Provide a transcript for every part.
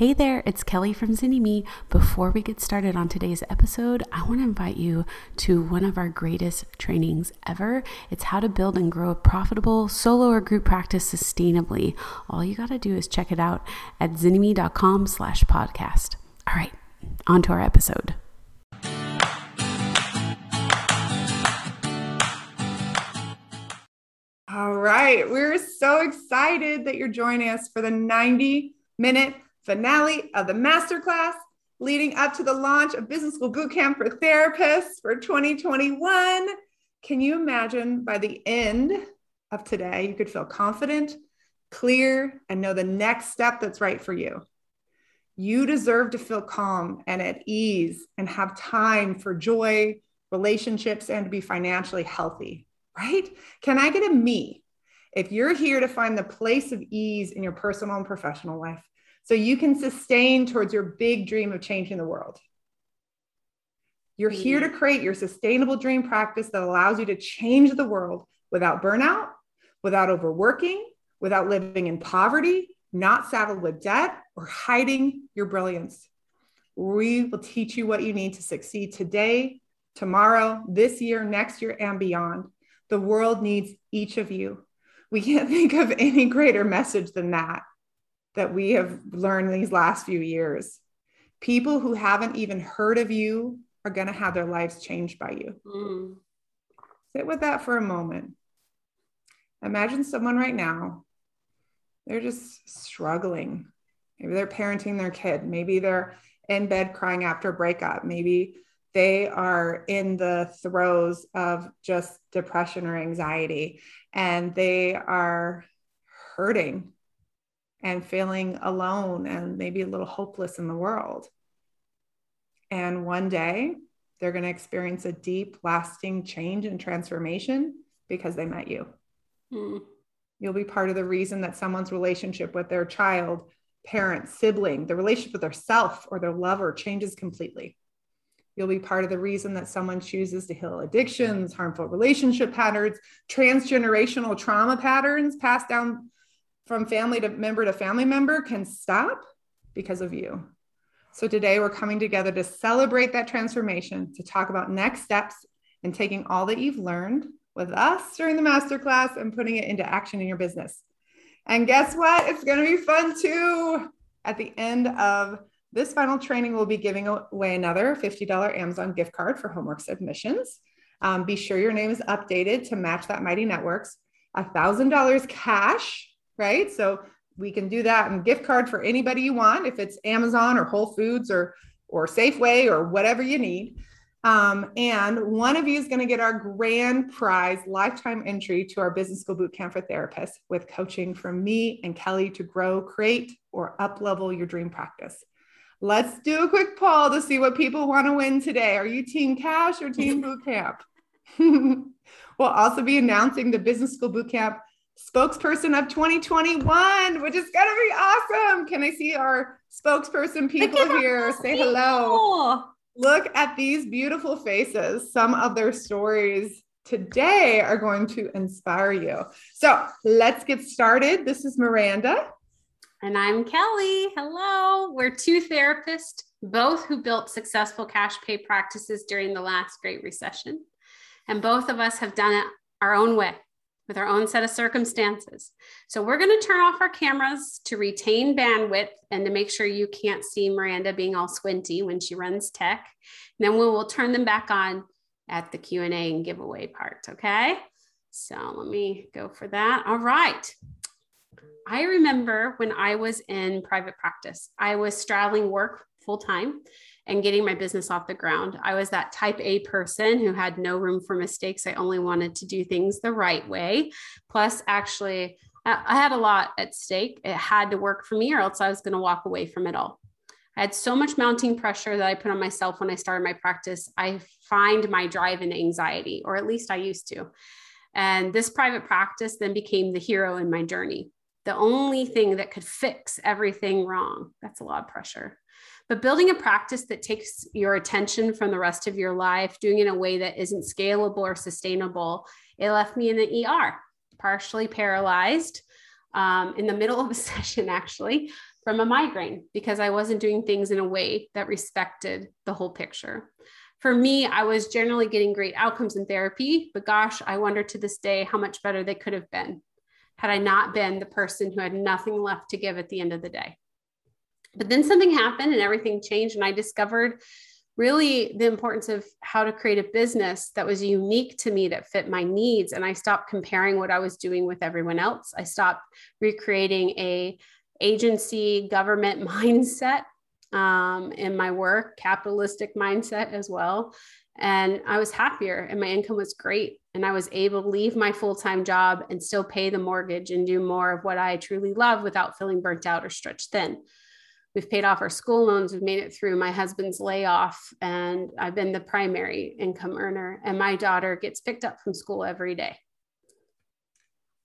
Hey there, it's Kelly from Zynnyme. Before we get started on today's episode, I want to invite you to one of our greatest trainings ever. It's how to build and grow a profitable solo or group practice sustainably. All you got to do is check it out at zynnyme.com slash podcast. All right, on to our episode. All right, we're so excited that you're joining us for the 90 minute finale of the masterclass leading up to the launch of Business School Bootcamp for Therapists for 2021. Can you imagine by the end of today, you could feel confident, clear, and know the next step that's right for you? You deserve to feel calm and at ease and have time for joy, relationships, and to be financially healthy, right? Can I get a me? If you're here to find the place of ease in your personal and professional life, so you can sustain towards your big dream of changing the world. You're here to create your sustainable dream practice that allows you to change the world without burnout, without overworking, without living in poverty, not saddled with debt, or hiding your brilliance. We will teach you what you need to succeed today, tomorrow, this year, next year, and beyond. The world needs each of you. We can't think of any greater message than that that we have learned these last few years. People who haven't even heard of you are going to have their lives changed by you. Mm. Sit with that for a moment. Imagine someone right now, they're just struggling. Maybe they're parenting their kid. Maybe they're in bed crying after a breakup. Maybe they are in the throes of just depression or anxiety and they are hurting and feeling alone and maybe a little hopeless in the world. And one day they're going to experience a deep, lasting change and transformation because they met you. Mm. You'll be part of the reason that someone's relationship with their child, parent, sibling, the relationship with their self or their lover changes completely. You'll be part of the reason that someone chooses to heal addictions, harmful relationship patterns, transgenerational trauma patterns passed down from family to member to family member can stop because of you. So today we're coming together to celebrate that transformation, to talk about next steps and taking all that you've learned with us during the masterclass and putting it into action in your business. And guess what? It's going to be fun too. At the end of this final training, we'll be giving away another $50 Amazon gift card for homework submissions. Um, be sure your name is updated to match that Mighty Networks. $1,000 cash right? So we can do that and gift card for anybody you want, if it's Amazon or Whole Foods or or Safeway or whatever you need. Um, and one of you is going to get our grand prize lifetime entry to our business school boot camp for therapists with coaching from me and Kelly to grow, create, or up level your dream practice. Let's do a quick poll to see what people want to win today. Are you team cash or team boot camp? we'll also be announcing the business school boot camp spokesperson of 2021, which is gonna be awesome. Can I see our spokesperson people here? Say people. hello. Look at these beautiful faces. Some of their stories today are going to inspire you. So let's get started. This is Miranda. And I'm Kelly. Hello. We're two therapists, both who built successful cash pay practices during the last Great Recession. And both of us have done it our own way with our own set of circumstances. So we're going to turn off our cameras to retain bandwidth and to make sure you can't see Miranda being all squinty when she runs tech. And then we will turn them back on at the Q&A and giveaway part, okay? So let me go for that. All right. I remember when I was in private practice, I was straddling work full time and getting my business off the ground. I was that type A person who had no room for mistakes. I only wanted to do things the right way. Plus, actually, I had a lot at stake. It had to work for me, or else I was going to walk away from it all. I had so much mounting pressure that I put on myself when I started my practice. I find my drive in anxiety, or at least I used to. And this private practice then became the hero in my journey. The only thing that could fix everything wrong. That's a lot of pressure. But building a practice that takes your attention from the rest of your life, doing it in a way that isn't scalable or sustainable, it left me in the ER, partially paralyzed um, in the middle of a session, actually. from a migraine because I wasn't doing things in a way that respected the whole picture. For me, I was generally getting great outcomes in therapy, but gosh, I wonder to this day how much better they could have been had I not been the person who had nothing left to give at the end of the day. But then something happened and everything changed, and I discovered really the importance of how to create a business that was unique to me that fit my needs and i stopped comparing what i was doing with everyone else. I stopped recreating a agency government mindset um, in my work capitalistic mindset as well. And i was happier and my income was great and i was able to leave my full-time job and still pay the mortgage and do more of what i truly love without feeling burnt out or stretched thin we've paid off our school loans we've made it through my husband's layoff and i've been the primary income earner and my daughter gets picked up from school every day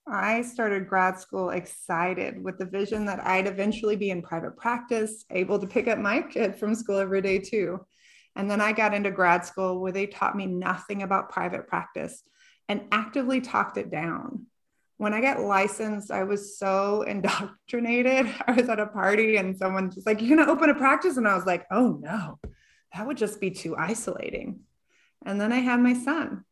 I started grad school excited with the vision that I'd eventually be in private practice, able to pick up my kid from school every day too. And then I got into grad school where they taught me nothing about private practice and actively talked it down when I got licensed, I was so indoctrinated. I was at a party and someone just like, You're gonna open a practice. And I was like, Oh no, that would just be too isolating. And then I had my son.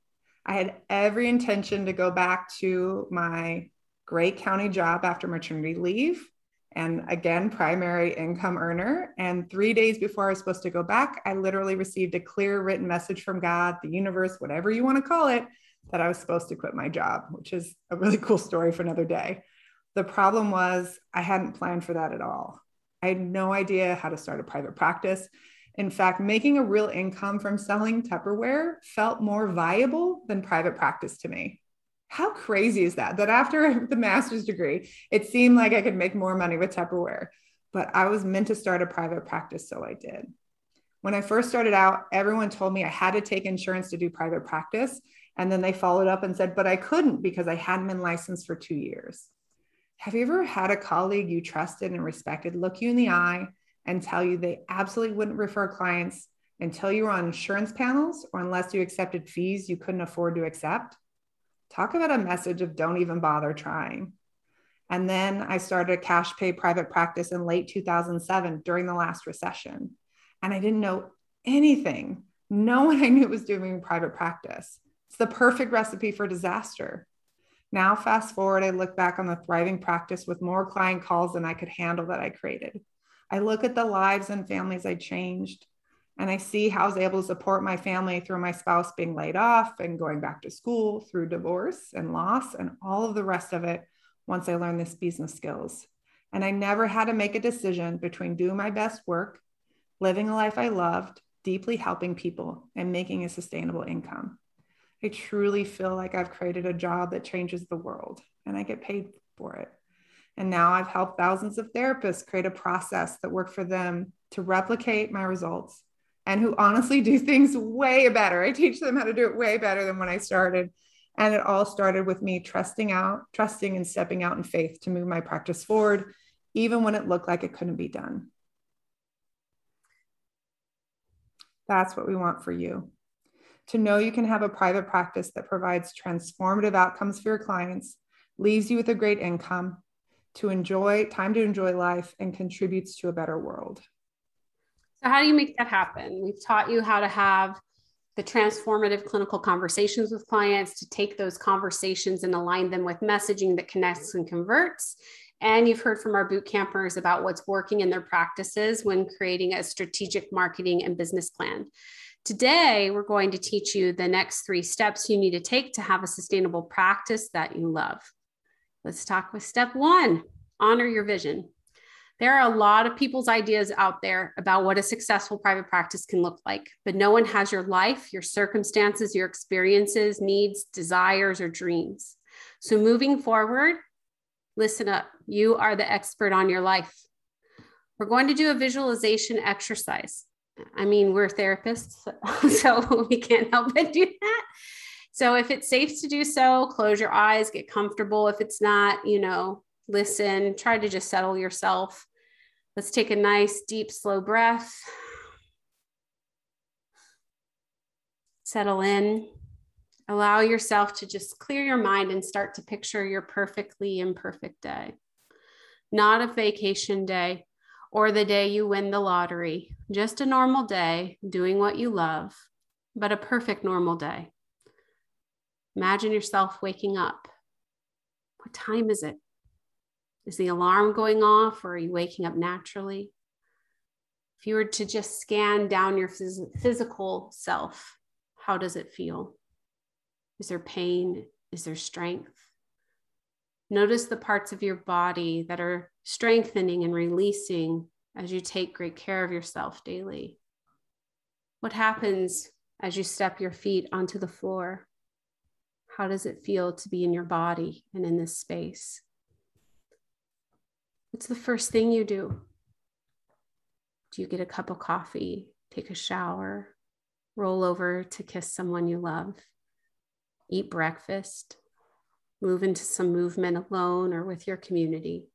I had every intention to go back to my great county job after maternity leave. And again, primary income earner. And three days before I was supposed to go back, I literally received a clear written message from God, the universe, whatever you want to call it, that I was supposed to quit my job, which is a really cool story for another day. The problem was I hadn't planned for that at all. I had no idea how to start a private practice. In fact, making a real income from selling Tupperware felt more viable than private practice to me. How crazy is that? That after the master's degree, it seemed like I could make more money with Tupperware, but I was meant to start a private practice, so I did. When I first started out, everyone told me I had to take insurance to do private practice. And then they followed up and said, but I couldn't because I hadn't been licensed for two years. Have you ever had a colleague you trusted and respected look you in the eye and tell you they absolutely wouldn't refer clients until you were on insurance panels or unless you accepted fees you couldn't afford to accept? Talk about a message of don't even bother trying. And then I started a cash pay private practice in late 2007 during the last recession. And I didn't know anything. No one I knew was doing private practice. It's the perfect recipe for disaster. Now, fast forward, I look back on the thriving practice with more client calls than I could handle that I created. I look at the lives and families I changed, and I see how I was able to support my family through my spouse being laid off and going back to school, through divorce and loss, and all of the rest of it once I learned this business skills. And I never had to make a decision between doing my best work, living a life I loved, deeply helping people, and making a sustainable income. I truly feel like I've created a job that changes the world and I get paid for it. And now I've helped thousands of therapists create a process that worked for them to replicate my results and who honestly do things way better. I teach them how to do it way better than when I started. And it all started with me trusting out, trusting and stepping out in faith to move my practice forward, even when it looked like it couldn't be done. That's what we want for you to know you can have a private practice that provides transformative outcomes for your clients, leaves you with a great income, to enjoy time to enjoy life, and contributes to a better world. So, how do you make that happen? We've taught you how to have the transformative clinical conversations with clients, to take those conversations and align them with messaging that connects and converts. And you've heard from our boot campers about what's working in their practices when creating a strategic marketing and business plan. Today, we're going to teach you the next three steps you need to take to have a sustainable practice that you love. Let's talk with step one honor your vision. There are a lot of people's ideas out there about what a successful private practice can look like, but no one has your life, your circumstances, your experiences, needs, desires, or dreams. So, moving forward, listen up. You are the expert on your life. We're going to do a visualization exercise. I mean, we're therapists, so we can't help but do that. So if it's safe to do so, close your eyes, get comfortable. If it's not, you know, listen, try to just settle yourself. Let's take a nice, deep, slow breath. Settle in. Allow yourself to just clear your mind and start to picture your perfectly imperfect day. Not a vacation day, or the day you win the lottery. Just a normal day, doing what you love, but a perfect normal day. Imagine yourself waking up. What time is it? Is the alarm going off or are you waking up naturally? If you were to just scan down your phys- physical self, how does it feel? Is there pain? Is there strength? Notice the parts of your body that are strengthening and releasing as you take great care of yourself daily. What happens as you step your feet onto the floor? How does it feel to be in your body and in this space? What's the first thing you do? Do you get a cup of coffee, take a shower, roll over to kiss someone you love, eat breakfast, move into some movement alone or with your community?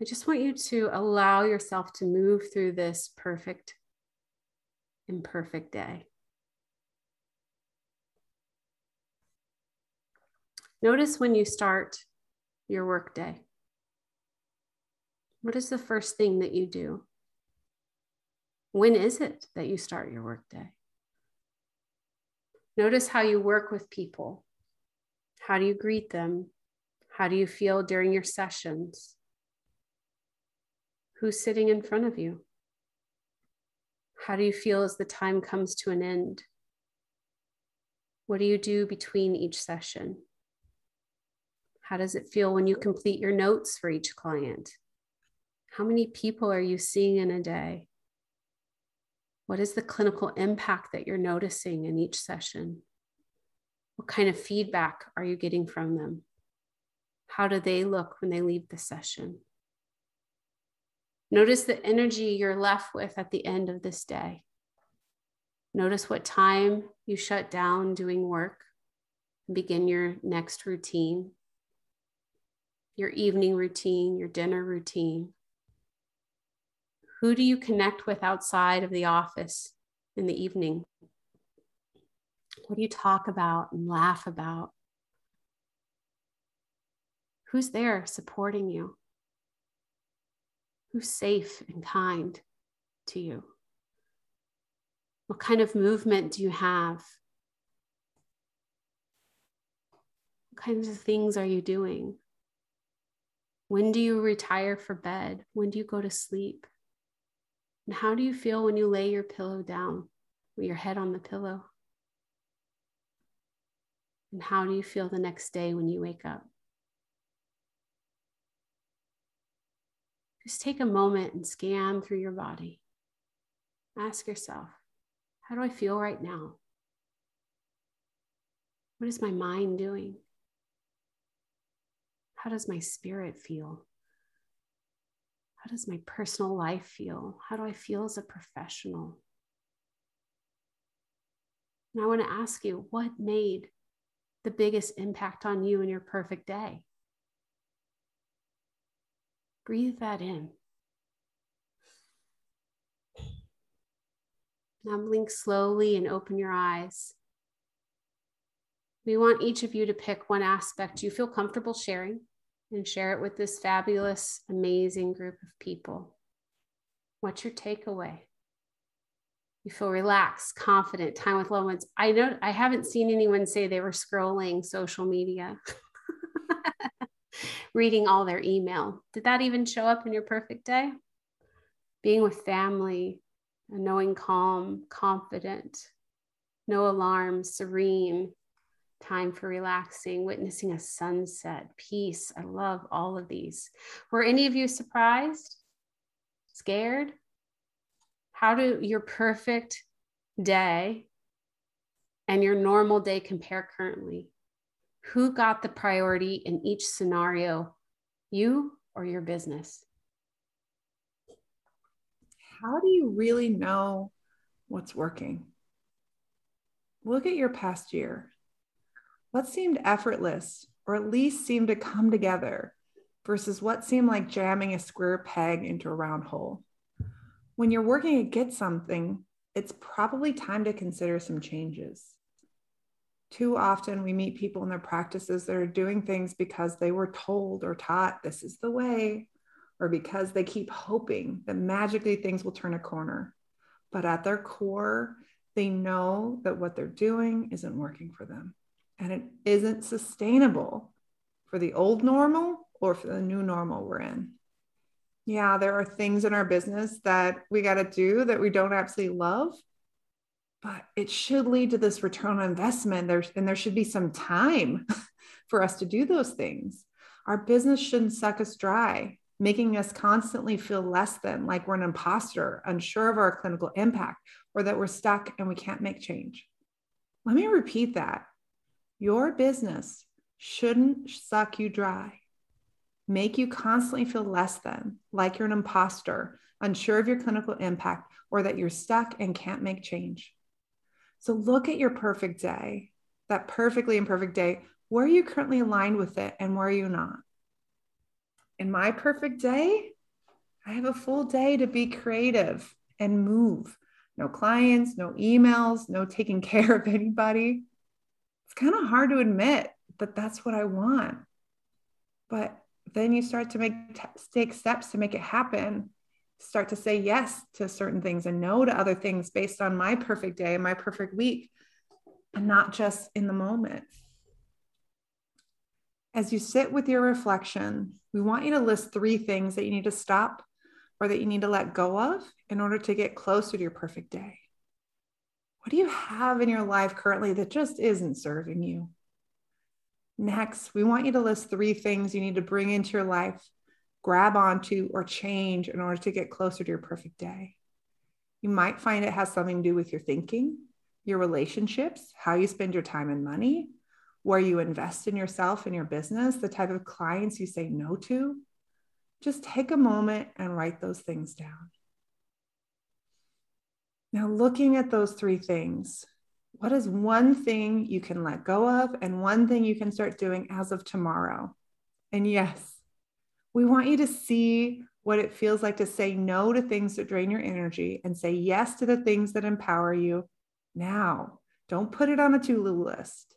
I just want you to allow yourself to move through this perfect, imperfect day. Notice when you start your workday. What is the first thing that you do? When is it that you start your workday? Notice how you work with people. How do you greet them? How do you feel during your sessions? Who's sitting in front of you? How do you feel as the time comes to an end? What do you do between each session? How does it feel when you complete your notes for each client? How many people are you seeing in a day? What is the clinical impact that you're noticing in each session? What kind of feedback are you getting from them? How do they look when they leave the session? Notice the energy you're left with at the end of this day. Notice what time you shut down doing work and begin your next routine your evening routine, your dinner routine? Who do you connect with outside of the office in the evening? What do you talk about and laugh about? Who's there supporting you? Who's safe and kind to you? What kind of movement do you have? What kinds of things are you doing? When do you retire for bed? When do you go to sleep? And how do you feel when you lay your pillow down with your head on the pillow? And how do you feel the next day when you wake up? Just take a moment and scan through your body. Ask yourself, how do I feel right now? What is my mind doing? How does my spirit feel? How does my personal life feel? How do I feel as a professional? And I want to ask you what made the biggest impact on you in your perfect day? Breathe that in. Now blink slowly and open your eyes. We want each of you to pick one aspect you feel comfortable sharing and share it with this fabulous, amazing group of people. What's your takeaway? You feel relaxed, confident, time with loved ones. I know I haven't seen anyone say they were scrolling social media, reading all their email. Did that even show up in your perfect day? Being with family, knowing calm, confident, no alarms, serene, time for relaxing, witnessing a sunset, peace. I love all of these. Were any of you surprised? Scared? How do your perfect day and your normal day compare currently? Who got the priority in each scenario, you or your business? How do you really know what's working? Look at your past year what seemed effortless or at least seemed to come together versus what seemed like jamming a square peg into a round hole. When you're working to get something, it's probably time to consider some changes. Too often, we meet people in their practices that are doing things because they were told or taught this is the way, or because they keep hoping that magically things will turn a corner. But at their core, they know that what they're doing isn't working for them and it isn't sustainable for the old normal or for the new normal we're in. Yeah, there are things in our business that we got to do that we don't absolutely love, but it should lead to this return on investment. There's, and there should be some time for us to do those things. Our business shouldn't suck us dry, making us constantly feel less than, like we're an imposter, unsure of our clinical impact, or that we're stuck and we can't make change. Let me repeat that. Your business shouldn't suck you dry, make you constantly feel less than, like you're an imposter, unsure of your clinical impact, or that you're stuck and can't make change. So look at your perfect day, that perfectly imperfect day. Where are you currently aligned with it and where are you not? In my perfect day, I have a full day to be creative and move. No clients, no emails, no taking care of anybody it's kind of hard to admit that that's what I want. But then you start to make take steps to make it happen. Start to say yes to certain things and no to other things based on my perfect day and my perfect week, and not just in the moment. As you sit with your reflection, we want you to list three things that you need to stop or that you need to let go of in order to get closer to your perfect day. What do you have in your life currently that just isn't serving you? Next, we want you to list three things you need to bring into your life, grab onto, or change in order to get closer to your perfect day. You might find it has something to do with your thinking, your relationships, how you spend your time and money, where you invest in yourself and your business, the type of clients you say no to. Just take a moment and write those things down. Now, looking at those three things, what is one thing you can let go of and one thing you can start doing as of tomorrow? And yes, we want you to see what it feels like to say no to things that drain your energy and say yes to the things that empower you now. Don't put it on a to do list.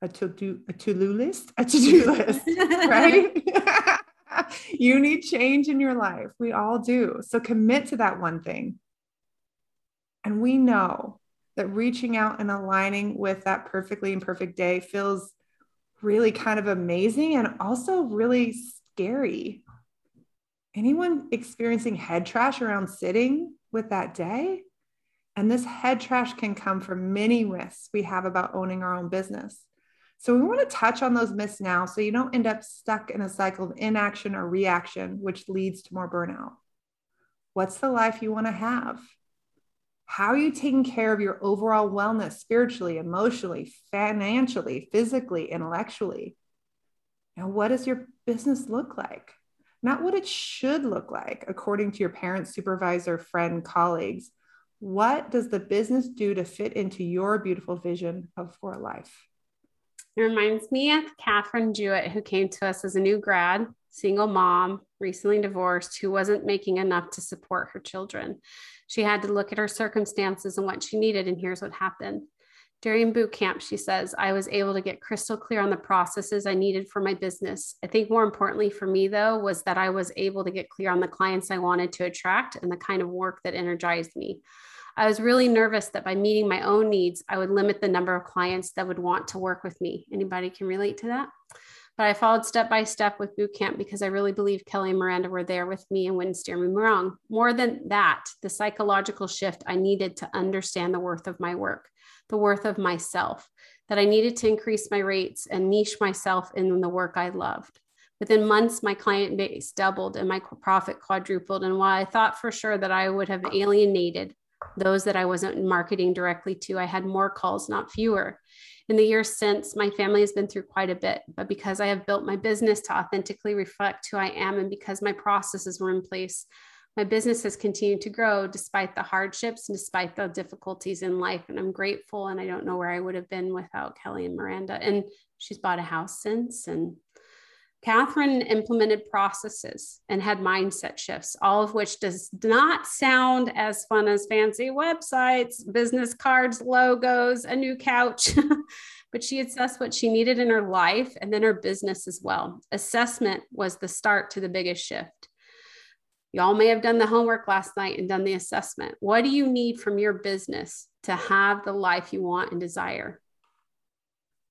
A to do a to do list, a to do list, right? you need change in your life. We all do. So commit to that one thing and we know that reaching out and aligning with that perfectly imperfect day feels really kind of amazing and also really scary. Anyone experiencing head trash around sitting with that day? And this head trash can come from many myths we have about owning our own business. So, we want to touch on those myths now so you don't end up stuck in a cycle of inaction or reaction, which leads to more burnout. What's the life you want to have? How are you taking care of your overall wellness spiritually, emotionally, financially, physically, intellectually? Now, what does your business look like? Not what it should look like according to your parent, supervisor, friend, colleagues. What does the business do to fit into your beautiful vision of for life? It reminds me of Catherine Jewett, who came to us as a new grad, single mom, recently divorced, who wasn't making enough to support her children. She had to look at her circumstances and what she needed, and here's what happened. During boot camp, she says, I was able to get crystal clear on the processes I needed for my business. I think more importantly for me, though, was that I was able to get clear on the clients I wanted to attract and the kind of work that energized me. I was really nervous that by meeting my own needs, I would limit the number of clients that would want to work with me. Anybody can relate to that? But I followed step by step with boot camp because I really believe Kelly and Miranda were there with me and wouldn't steer me wrong. More than that, the psychological shift I needed to understand the worth of my work, the worth of myself, that I needed to increase my rates and niche myself in the work I loved. Within months, my client base doubled and my profit quadrupled. And while I thought for sure that I would have alienated those that I wasn't marketing directly to, I had more calls, not fewer. In the years since, my family has been through quite a bit, but because I have built my business to authentically reflect who I am and because my processes were in place, my business has continued to grow despite the hardships and despite the difficulties in life. And I'm grateful. And I don't know where I would have been without Kelly and Miranda. And she's bought a house since and Catherine implemented processes and had mindset shifts, all of which does not sound as fun as fancy websites, business cards, logos, a new couch. but she assessed what she needed in her life and then her business as well. Assessment was the start to the biggest shift. Y'all may have done the homework last night and done the assessment. What do you need from your business to have the life you want and desire?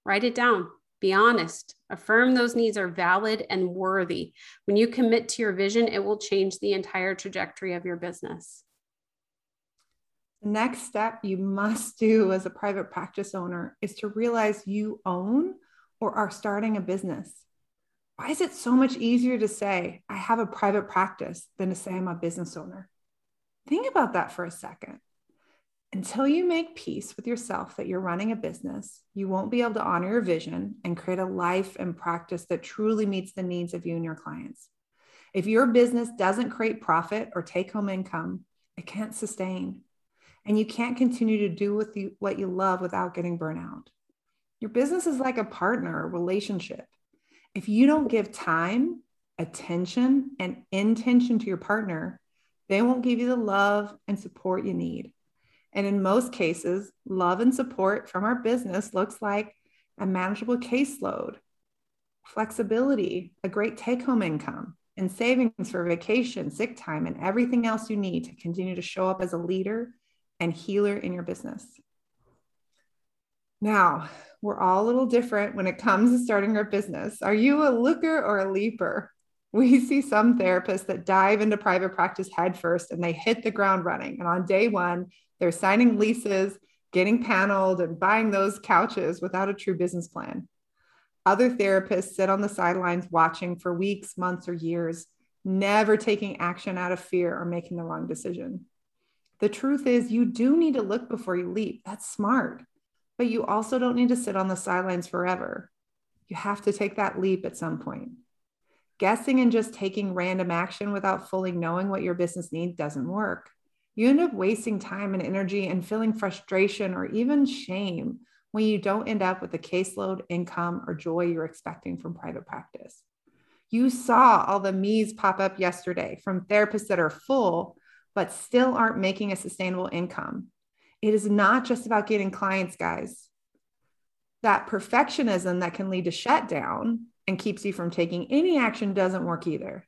Write it down. Be honest. Affirm those needs are valid and worthy. When you commit to your vision, it will change the entire trajectory of your business. The next step you must do as a private practice owner is to realize you own or are starting a business. Why is it so much easier to say, I have a private practice than to say I'm a business owner? Think about that for a second. Until you make peace with yourself that you're running a business, you won't be able to honor your vision and create a life and practice that truly meets the needs of you and your clients. If your business doesn't create profit or take home income, it can't sustain. And you can't continue to do with you, what you love without getting burnout. Your business is like a partner, relationship. If you don't give time, attention, and intention to your partner, they won't give you the love and support you need. And in most cases, love and support from our business looks like a manageable caseload, flexibility, a great take home income, and savings for vacation, sick time, and everything else you need to continue to show up as a leader and healer in your business. Now, we're all a little different when it comes to starting our business. Are you a looker or a leaper? We see some therapists that dive into private practice headfirst and they hit the ground running. And on day one, they're signing leases, getting paneled, and buying those couches without a true business plan. Other therapists sit on the sidelines watching for weeks, months, or years, never taking action out of fear or making the wrong decision. The truth is, you do need to look before you leap. That's smart. But you also don't need to sit on the sidelines forever. You have to take that leap at some point. Guessing and just taking random action without fully knowing what your business needs doesn't work you end up wasting time and energy and feeling frustration or even shame when you don't end up with the caseload, income, or joy you're expecting from private practice. You saw all the me's pop up yesterday from therapists that are full, but still aren't making a sustainable income. It is not just about getting clients, guys. That perfectionism that can lead to shutdown and keeps you from taking any action doesn't work either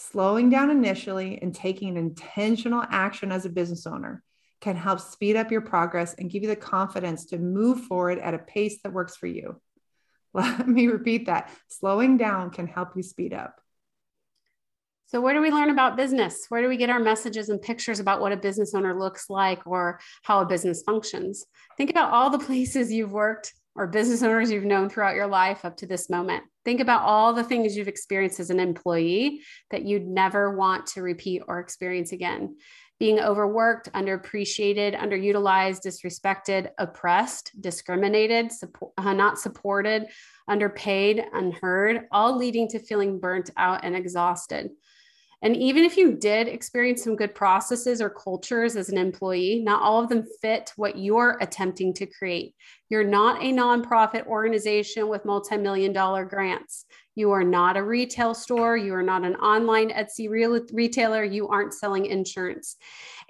slowing down initially and taking an intentional action as a business owner can help speed up your progress and give you the confidence to move forward at a pace that works for you. Let me repeat that slowing down can help you speed up. So, where do we learn about business? Where do we get our messages and pictures about what a business owner looks like or how a business functions? Think about all the places you've worked or business owners you've known throughout your life up to this moment. Think about all the things you've experienced as an employee that you'd never want to repeat or experience again. Being overworked, underappreciated, underutilized, disrespected, oppressed, discriminated, support, uh, not supported, underpaid, unheard, all leading to feeling burnt out and exhausted. And even if you did experience some good processes or cultures as an employee, not all of them fit what you're attempting to create. You're not a nonprofit organization with multi million dollar grants. You are not a retail store. You are not an online Etsy retailer. You aren't selling insurance.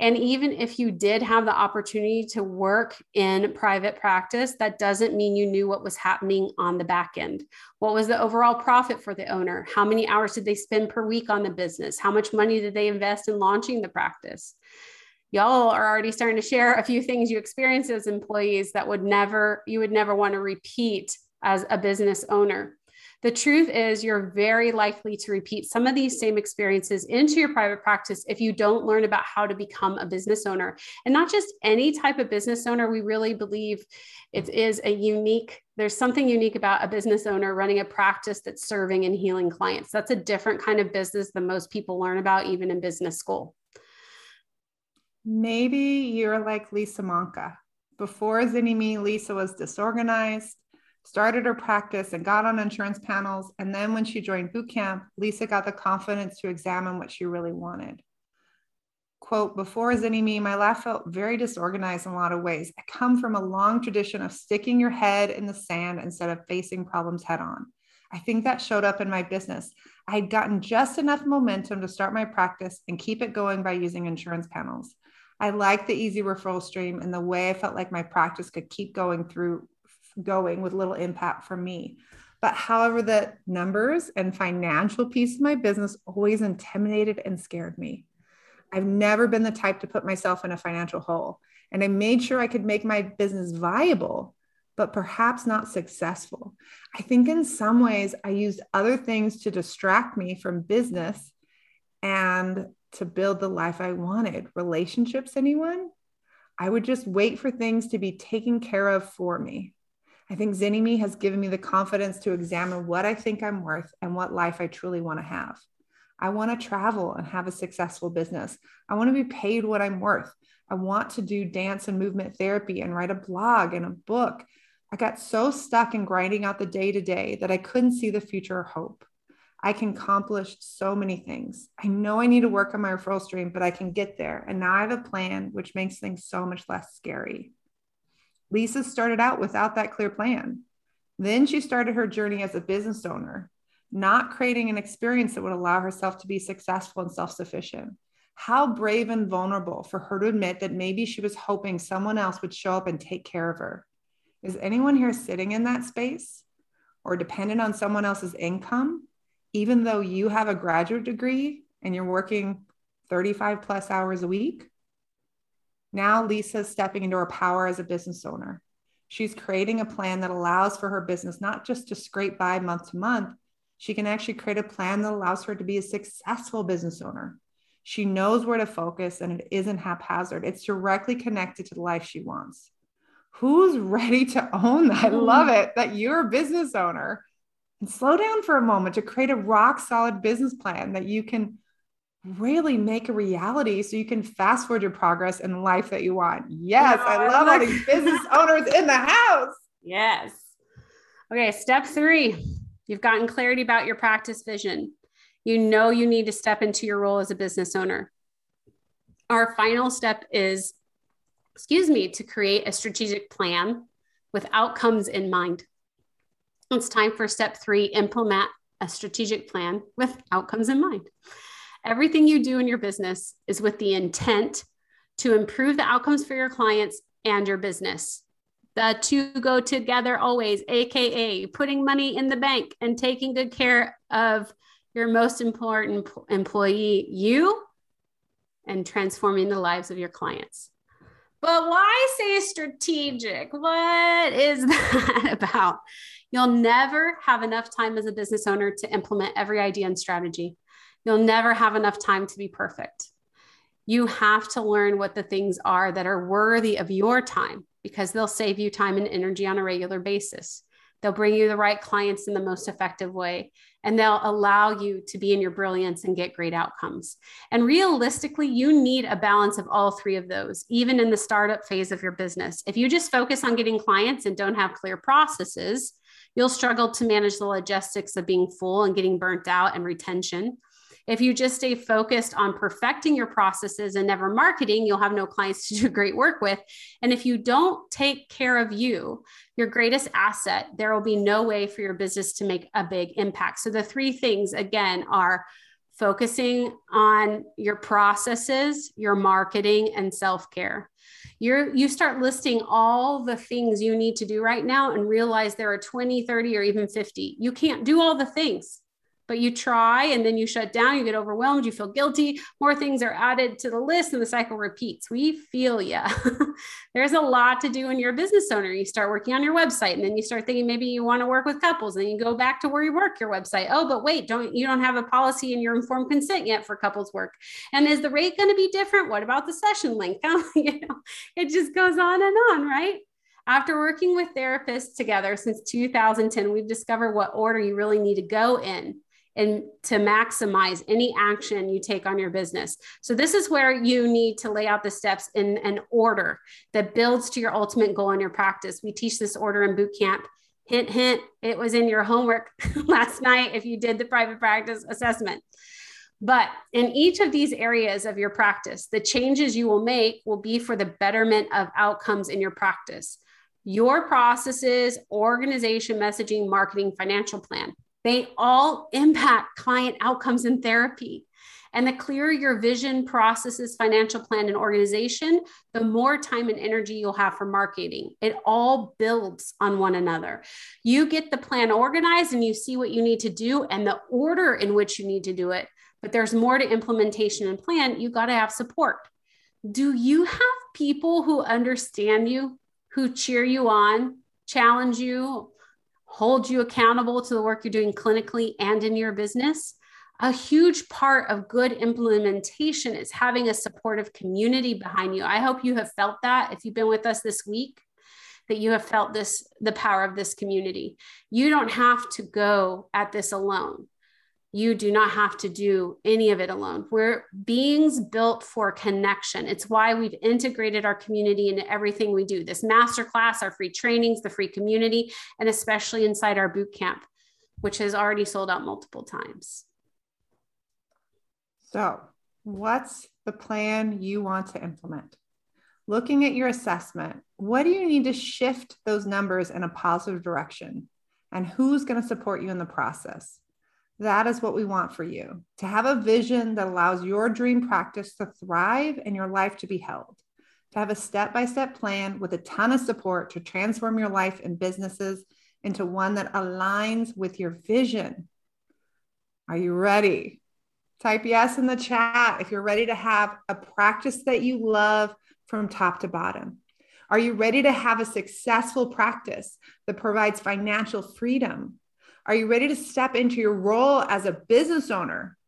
And even if you did have the opportunity to work in private practice, that doesn't mean you knew what was happening on the back end. What was the overall profit for the owner? How many hours did they spend per week on the business? How much money did they invest in launching the practice? Y'all are already starting to share a few things you experienced as employees that would never, you would never want to repeat as a business owner. The truth is, you're very likely to repeat some of these same experiences into your private practice if you don't learn about how to become a business owner. And not just any type of business owner, we really believe it is a unique, there's something unique about a business owner running a practice that's serving and healing clients. That's a different kind of business than most people learn about, even in business school. Maybe you're like Lisa Monka. Before Zynnyme, Lisa was disorganized, started her practice and got on insurance panels. And then when she joined boot camp, Lisa got the confidence to examine what she really wanted. Quote, before Zynnyme, my life felt very disorganized in a lot of ways. I come from a long tradition of sticking your head in the sand instead of facing problems head on. I think that showed up in my business. I had gotten just enough momentum to start my practice and keep it going by using insurance panels. I liked the easy referral stream and the way I felt like my practice could keep going through going with little impact for me. But however, the numbers and financial piece of my business always intimidated and scared me. I've never been the type to put myself in a financial hole. And I made sure I could make my business viable, but perhaps not successful. I think in some ways I used other things to distract me from business and to build the life I wanted. Relationships, anyone? I would just wait for things to be taken care of for me. I think Zynnyme has given me the confidence to examine what I think I'm worth and what life I truly want to have. I want to travel and have a successful business. I want to be paid what I'm worth. I want to do dance and movement therapy and write a blog and a book. I got so stuck in grinding out the day to day that I couldn't see the future or hope. I can accomplish so many things. I know I need to work on my referral stream, but I can get there. And now I have a plan, which makes things so much less scary. Lisa started out without that clear plan. Then she started her journey as a business owner, not creating an experience that would allow herself to be successful and self sufficient. How brave and vulnerable for her to admit that maybe she was hoping someone else would show up and take care of her. Is anyone here sitting in that space or dependent on someone else's income? even though you have a graduate degree and you're working 35 plus hours a week. Now Lisa's stepping into her power as a business owner. She's creating a plan that allows for her business not just to scrape by month to month, she can actually create a plan that allows her to be a successful business owner. She knows where to focus and it isn't haphazard. It's directly connected to the life she wants. Who's ready to own that? I mm. love it that you're a business owner and slow down for a moment to create a rock solid business plan that you can really make a reality so you can fast forward your progress in the life that you want. Yes, no, I love all these business owners in the house. Yes. Okay, step three you've gotten clarity about your practice vision. You know you need to step into your role as a business owner. Our final step is, excuse me, to create a strategic plan with outcomes in mind. It's time for step three implement a strategic plan with outcomes in mind. Everything you do in your business is with the intent to improve the outcomes for your clients and your business. The two go together always, AKA putting money in the bank and taking good care of your most important employee, you, and transforming the lives of your clients. But why say strategic? What is that about? You'll never have enough time as a business owner to implement every idea and strategy. You'll never have enough time to be perfect. You have to learn what the things are that are worthy of your time because they'll save you time and energy on a regular basis. They'll bring you the right clients in the most effective way, and they'll allow you to be in your brilliance and get great outcomes. And realistically, you need a balance of all three of those, even in the startup phase of your business. If you just focus on getting clients and don't have clear processes, You'll struggle to manage the logistics of being full and getting burnt out and retention. If you just stay focused on perfecting your processes and never marketing, you'll have no clients to do great work with. And if you don't take care of you, your greatest asset, there will be no way for your business to make a big impact. So the three things again are focusing on your processes, your marketing, and self care you're you start listing all the things you need to do right now and realize there are 20 30 or even 50 you can't do all the things but you try and then you shut down, you get overwhelmed, you feel guilty, more things are added to the list and the cycle repeats. We feel yeah. There's a lot to do when you're a business owner. You start working on your website and then you start thinking maybe you want to work with couples and you go back to where you work your website. Oh, but wait, don't you don't have a policy in your informed consent yet for couples work. And is the rate going to be different? What about the session length? Oh, you know, it just goes on and on, right? After working with therapists together since 2010, we've discovered what order you really need to go in and to maximize any action you take on your business. So, this is where you need to lay out the steps in an order that builds to your ultimate goal in your practice. We teach this order in boot camp. Hint, hint, it was in your homework last night if you did the private practice assessment. But in each of these areas of your practice, the changes you will make will be for the betterment of outcomes in your practice. Your processes, organization, messaging, marketing, financial plan. They all impact client outcomes in therapy. And the clearer your vision, processes, financial plan, and organization, the more time and energy you'll have for marketing. It all builds on one another. You get the plan organized and you see what you need to do and the order in which you need to do it. But there's more to implementation and plan. You got to have support. Do you have people who understand you, who cheer you on, challenge you, hold you accountable to the work you're doing clinically and in your business? a huge part of good implementation is having a supportive community behind you. I hope you have felt that if you've been with us this week that you have felt this the power of this community. You don't have to go at this alone. You do not have to do any of it alone. We're beings built for connection. It's why we've integrated our community into everything we do. This masterclass, our free trainings, the free community, and especially inside our boot camp, which has already sold out multiple times. So, what's the plan you want to implement? Looking at your assessment, what do you need to shift those numbers in a positive direction? And who's going to support you in the process? That is what we want for you to have a vision that allows your dream practice to thrive and your life to be held, to have a step by step plan with a ton of support to transform your life and businesses into one that aligns with your vision. Are you ready? Type yes in the chat if you're ready to have a practice that you love from top to bottom. Are you ready to have a successful practice that provides financial freedom? Are you ready to step into your role as a business owner?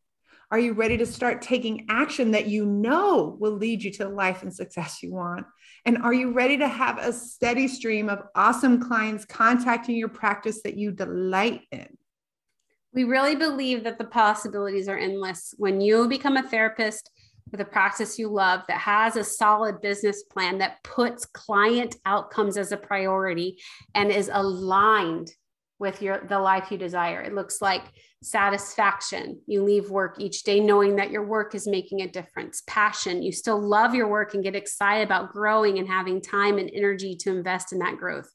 Are you ready to start taking action that you know will lead you to the life and success you want? And are you ready to have a steady stream of awesome clients contacting your practice that you delight in? We really believe that the possibilities are endless. When you become a therapist with a practice you love that has a solid business plan that puts client outcomes as a priority and is aligned with your the life you desire. It looks like satisfaction. You leave work each day knowing that your work is making a difference. Passion. You still love your work and get excited about growing and having time and energy to invest in that growth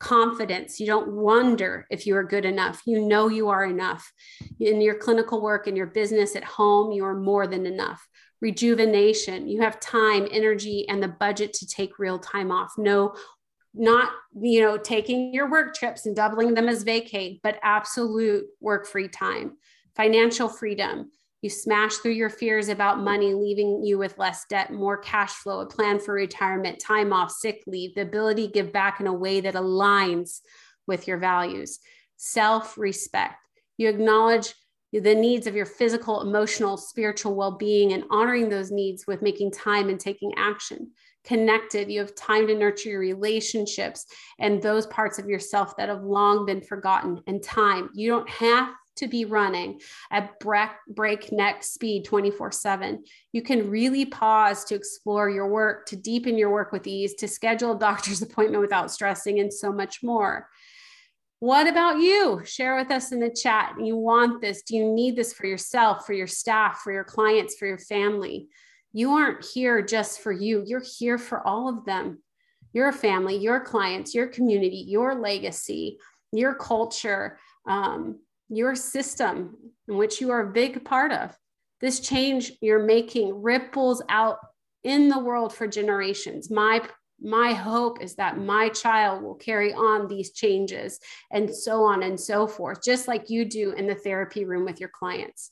confidence. You don't wonder if you are good enough. You know you are enough. In your clinical work, in your business, at home, you are more than enough. Rejuvenation. You have time, energy, and the budget to take real time off. No, not you know taking your work trips and doubling them as vacate, but absolute work free time. Financial freedom you smash through your fears about money, leaving you with less debt, more cash flow, a plan for retirement, time off, sick leave, the ability to give back in a way that aligns with your values. Self respect. You acknowledge the needs of your physical, emotional, spiritual well being and honoring those needs with making time and taking action. Connected, you have time to nurture your relationships and those parts of yourself that have long been forgotten, and time. You don't have to be running at breakneck speed 24 7. You can really pause to explore your work, to deepen your work with ease, to schedule a doctor's appointment without stressing, and so much more. What about you? Share with us in the chat. You want this? Do you need this for yourself, for your staff, for your clients, for your family? You aren't here just for you, you're here for all of them your family, your clients, your community, your legacy, your culture, um, your system in which you are a big part of. This change you're making ripples out in the world for generations. My my hope is that my child will carry on these changes and so on and so forth, just like you do in the therapy room with your clients.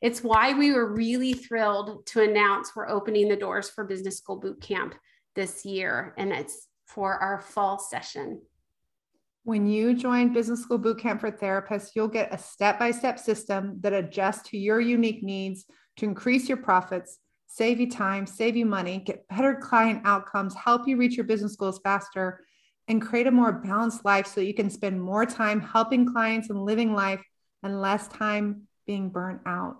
It's why we were really thrilled to announce we're opening the doors for Business School Boot Camp this year, and it's for our fall session. When you join Business School Bootcamp for Therapists, you'll get a step by step system that adjusts to your unique needs to increase your profits, save you time, save you money, get better client outcomes, help you reach your business goals faster, and create a more balanced life so you can spend more time helping clients and living life and less time being burnt out.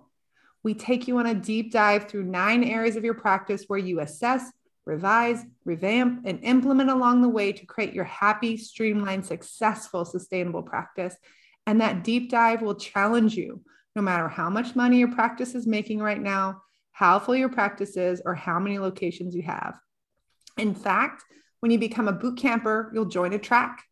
We take you on a deep dive through nine areas of your practice where you assess revise, revamp, and implement along the way to create your happy, streamlined, successful, sustainable practice. And that deep dive will challenge you no matter how much money your practice is making right now, how full your practice is, or how many locations you have. In fact, when you become a boot camper, you'll join a track.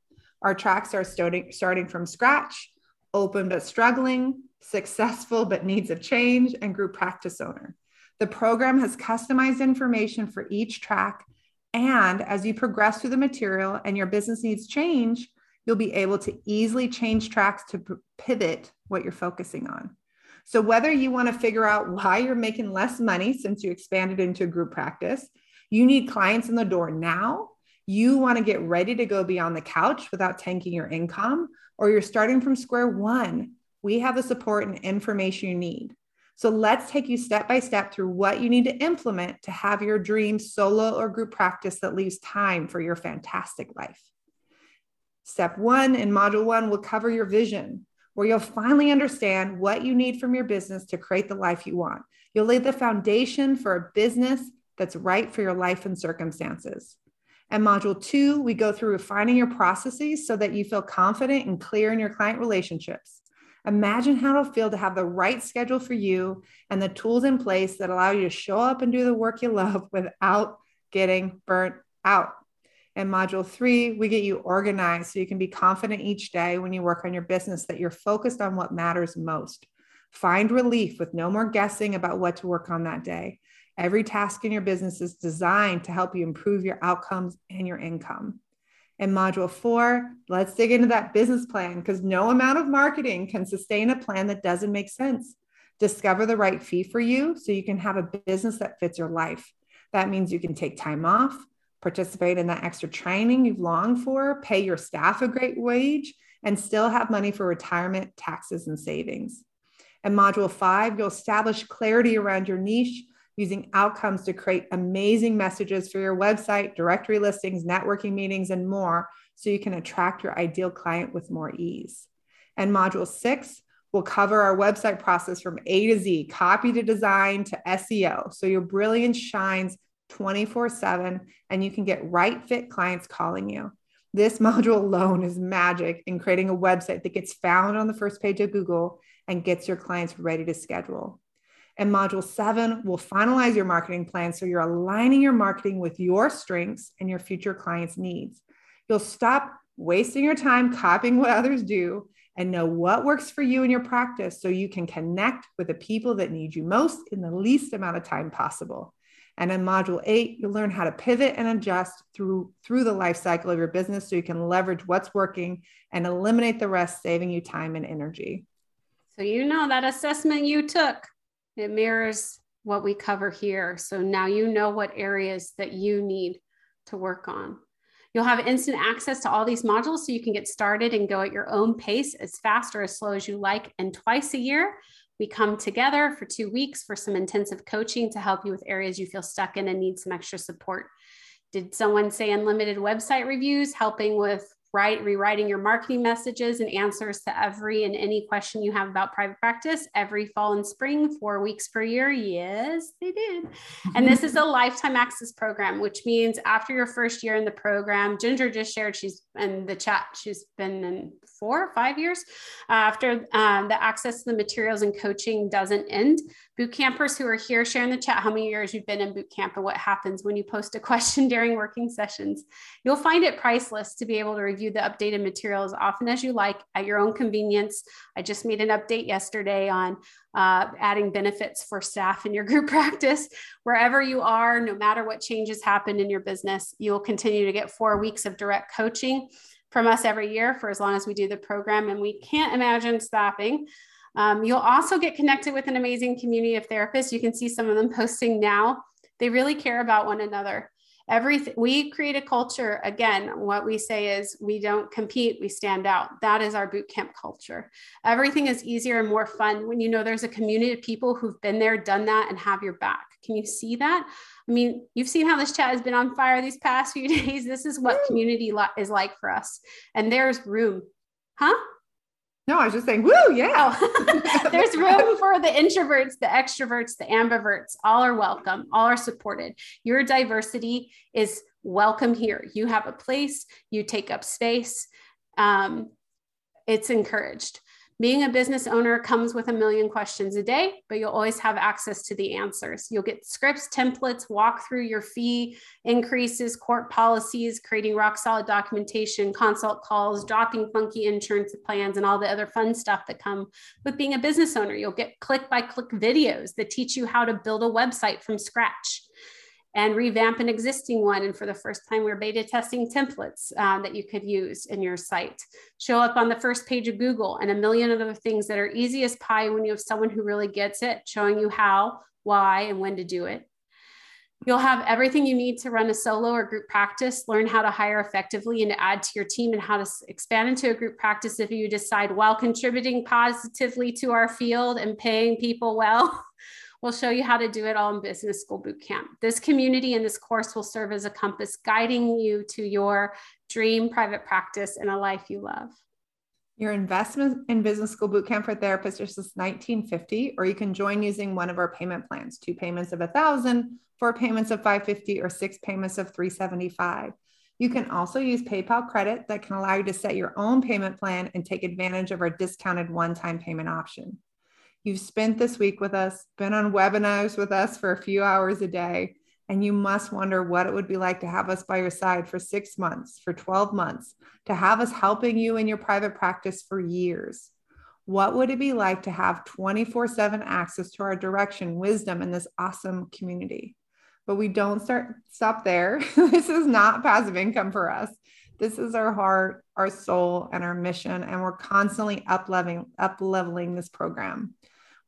Our tracks are starting, from scratch, open but struggling, successful but needs a change, and group practice owner. The program has customized information for each track. And as you progress through the material and your business needs change, you'll be able to easily change tracks to pivot what you're focusing on. So, whether you want to figure out why you're making less money since you expanded into a group practice, you need clients in the door now, you want to get ready to go beyond the couch without tanking your income, or you're starting from square one, we have the support and information you need. So let's take you step by step through what you need to implement to have your dream solo or group practice that leaves time for your fantastic life. Step one in module one will cover your vision, where you'll finally understand what you need from your business to create the life you want. You'll lay the foundation for a business that's right for your life and circumstances. And module two, we go through refining your processes so that you feel confident and clear in your client relationships. Imagine how it'll feel to have the right schedule for you and the tools in place that allow you to show up and do the work you love without getting burnt out. In module three, we get you organized so you can be confident each day when you work on your business that you're focused on what matters most. Find relief with no more guessing about what to work on that day. Every task in your business is designed to help you improve your outcomes and your income. In module four, let's dig into that business plan because no amount of marketing can sustain a plan that doesn't make sense. Discover the right fee for you so you can have a business that fits your life. That means you can take time off, participate in that extra training you've longed for, pay your staff a great wage, and still have money for retirement, taxes, and savings. In module five, you'll establish clarity around your niche using outcomes to create amazing messages for your website, directory listings, networking meetings, and more so you can attract your ideal client with more ease. And module six will cover our website process from A to Z, copy to design to SEO. So your brilliance shines 24 7 and you can get right fit clients calling you. This module alone is magic in creating a website that gets found on the first page of Google and gets your clients ready to schedule. And module seven will finalize your marketing plan so you're aligning your marketing with your strengths and your future clients' needs. You'll stop wasting your time copying what others do and know what works for you in your practice so you can connect with the people that need you most in the least amount of time possible. And in module eight, you'll learn how to pivot and adjust through, through the life cycle of your business so you can leverage what's working and eliminate the rest, saving you time and energy. So, you know that assessment you took it mirrors what we cover here. So now you know what areas that you need to work on. You'll have instant access to all these modules so you can get started and go at your own pace as fast or as slow as you like. And twice a year, we come together for two weeks for some intensive coaching to help you with areas you feel stuck in and need some extra support. Did someone say unlimited website reviews, helping with right rewriting your marketing messages and answers to every and any question you have about private practice every fall and spring. Four weeks per year. Yes they did. And this is a lifetime access program which means after your first year in the program ginger just shared she's in the chat. She's been in four or five years after um, the access to the materials and coaching doesn't end. Boot campers who are here share in the chat how many years you've been in boot camp and what happens when you post a question during working sessions. You'll find it priceless to be able to review the updated material as often as you like at your own convenience i just made an update yesterday on uh, adding benefits for staff in your group practice wherever you are no matter what changes happen in your business you will continue to get four weeks of direct coaching from us every year for as long as we do the program and we can't imagine stopping um, you'll also get connected with an amazing community of therapists. You can see some of them posting now. They really care about one another. Everything we create a culture. Again, what we say is we don't compete, we stand out. That is our boot camp culture. Everything is easier and more fun when you know there's a community of people who've been there, done that, and have your back. Can you see that? I mean, you've seen how this chat has been on fire these past few days. This is what community is like for us. And there's room. Huh? No, I was just saying, woo, yeah. Oh. There's room for the introverts, the extroverts, the ambiverts. All are welcome, all are supported. Your diversity is welcome here. You have a place, you take up space. Um, it's encouraged. Being a business owner comes with a million questions a day, but you'll always have access to the answers. You'll get scripts, templates, walk through your fee increases, court policies, creating rock solid documentation, consult calls, dropping funky insurance plans, and all the other fun stuff that come with being a business owner. You'll get click by click videos that teach you how to build a website from scratch and revamp an existing one. And for the first time, we're beta testing templates uh, that you could use in your site. Show up on the first page of Google and a million other things that are easy as pie when you have someone who really gets it, showing you how, why, and when to do it. You'll have everything you need to run a solo or group practice, learn how to hire effectively and to add to your team, and how to expand into a group practice if you decide while contributing positively to our field and paying people well. We'll show you how to do it all in Business School Bootcamp. This community and this course will serve as a compass guiding you to your dream private practice and a life you love. Your investment in Business School Bootcamp for Therapists is just 1950, or you can join using one of our payment plans, two payments of 1000 four payments of 550 or six payments of 375 you can also use PayPal credit that can allow you to set your own payment plan and take advantage of our discounted one time payment option. You've spent this week with us, been on webinars with us for a few hours a day, and you must wonder what it would be like to have us by your side for six months, for 12 months, to have us helping you in your private practice for years. What would it be like to have 24 7 access to our direction, wisdom, and this awesome community? But we don't start stop there. this is not passive income for us. This is our heart, our soul, and our mission, and we're constantly up leveling, this program.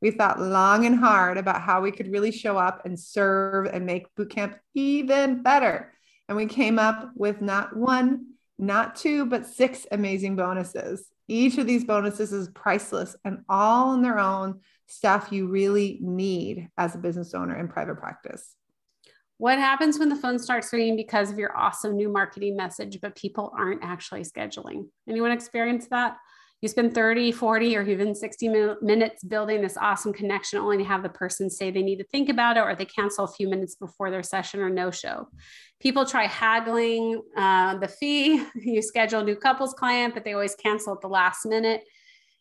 We thought long and hard about how we could really show up and serve and make bootcamp even better. And we came up with not one, not two, but six amazing bonuses. Each of these bonuses is priceless and all in their own stuff you really need as a business owner in private practice. What happens when the phone starts ringing because of your awesome new marketing message, but people aren't actually scheduling? Anyone experience that? You spend 30 40 or even 60 minutes building this awesome connection only to have the person say they need to think about it or they cancel a few minutes before their session or no show. People try haggling uh, the fee. You schedule a new couples client but they always cancel at the last minute.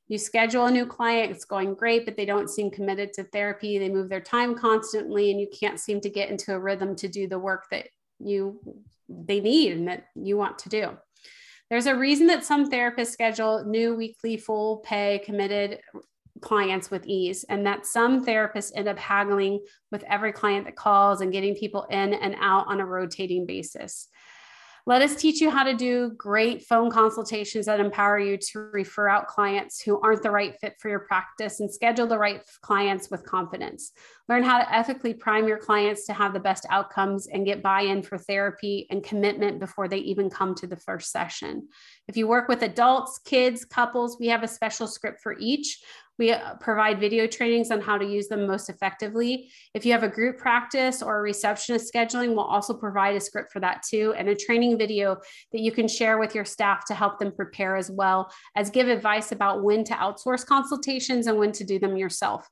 You schedule a new client it's going great but they don't seem committed to therapy. They move their time constantly and you can't seem to get into a rhythm to do the work that you they need and that you want to do there's a reason that some therapists schedule new weekly full pay committed clients with ease, and that some therapists end up haggling with every client that calls and getting people in and out on a rotating basis. Let us teach you how to do great phone consultations that empower you to refer out clients who aren't the right fit for your practice and schedule the right clients with confidence. Learn how to ethically prime your clients to have the best outcomes and get buy in for therapy and commitment before they even come to the first session. If you work with adults, kids, couples, we have a special script for each. We uh, provide video trainings on how to use them most effectively. If you have a group practice or a receptionist scheduling, we'll also provide a script for that too, and a training video that you can share with your staff to help them prepare as well as give advice about when to outsource consultations and when to do them yourself.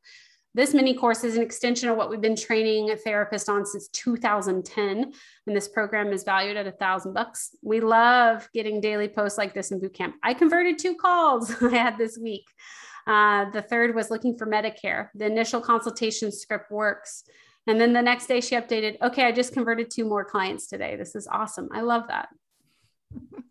This mini course is an extension of what we've been training a therapist on since 2010, and this program is valued at a thousand bucks. We love getting daily posts like this in bootcamp. I converted two calls I had this week. Uh, the third was looking for Medicare. The initial consultation script works. And then the next day she updated, okay, I just converted two more clients today. This is awesome. I love that.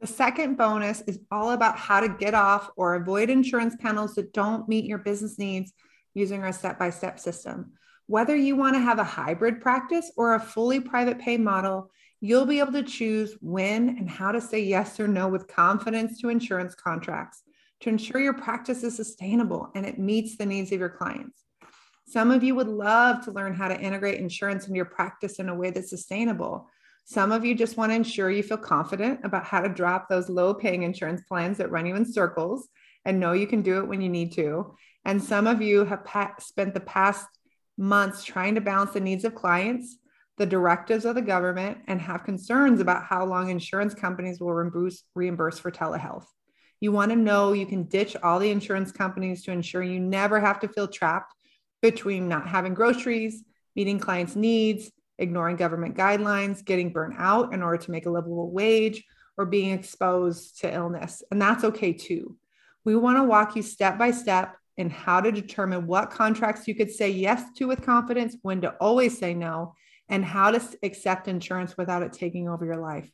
The second bonus is all about how to get off or avoid insurance panels that don't meet your business needs using our step by step system. Whether you want to have a hybrid practice or a fully private pay model, you'll be able to choose when and how to say yes or no with confidence to insurance contracts to ensure your practice is sustainable and it meets the needs of your clients. Some of you would love to learn how to integrate insurance into your practice in a way that's sustainable. Some of you just want to ensure you feel confident about how to drop those low paying insurance plans that run you in circles and know you can do it when you need to. And some of you have pa- spent the past months trying to balance the needs of clients, the directives of the government, and have concerns about how long insurance companies will reimburse, reimburse for telehealth. You want to know you can ditch all the insurance companies to ensure you never have to feel trapped between not having groceries, meeting clients' needs, ignoring government guidelines, getting burnt out in order to make a livable wage, or being exposed to illness. And that's okay too. We want to walk you step by step in how to determine what contracts you could say yes to with confidence, when to always say no, and how to accept insurance without it taking over your life.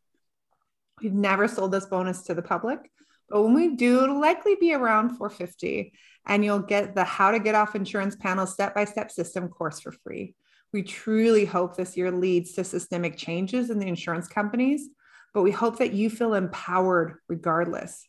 We've never sold this bonus to the public, but when we do, it'll likely be around 450 and you'll get the how to get off insurance panel step-by-step system course for free. We truly hope this year leads to systemic changes in the insurance companies, but we hope that you feel empowered regardless.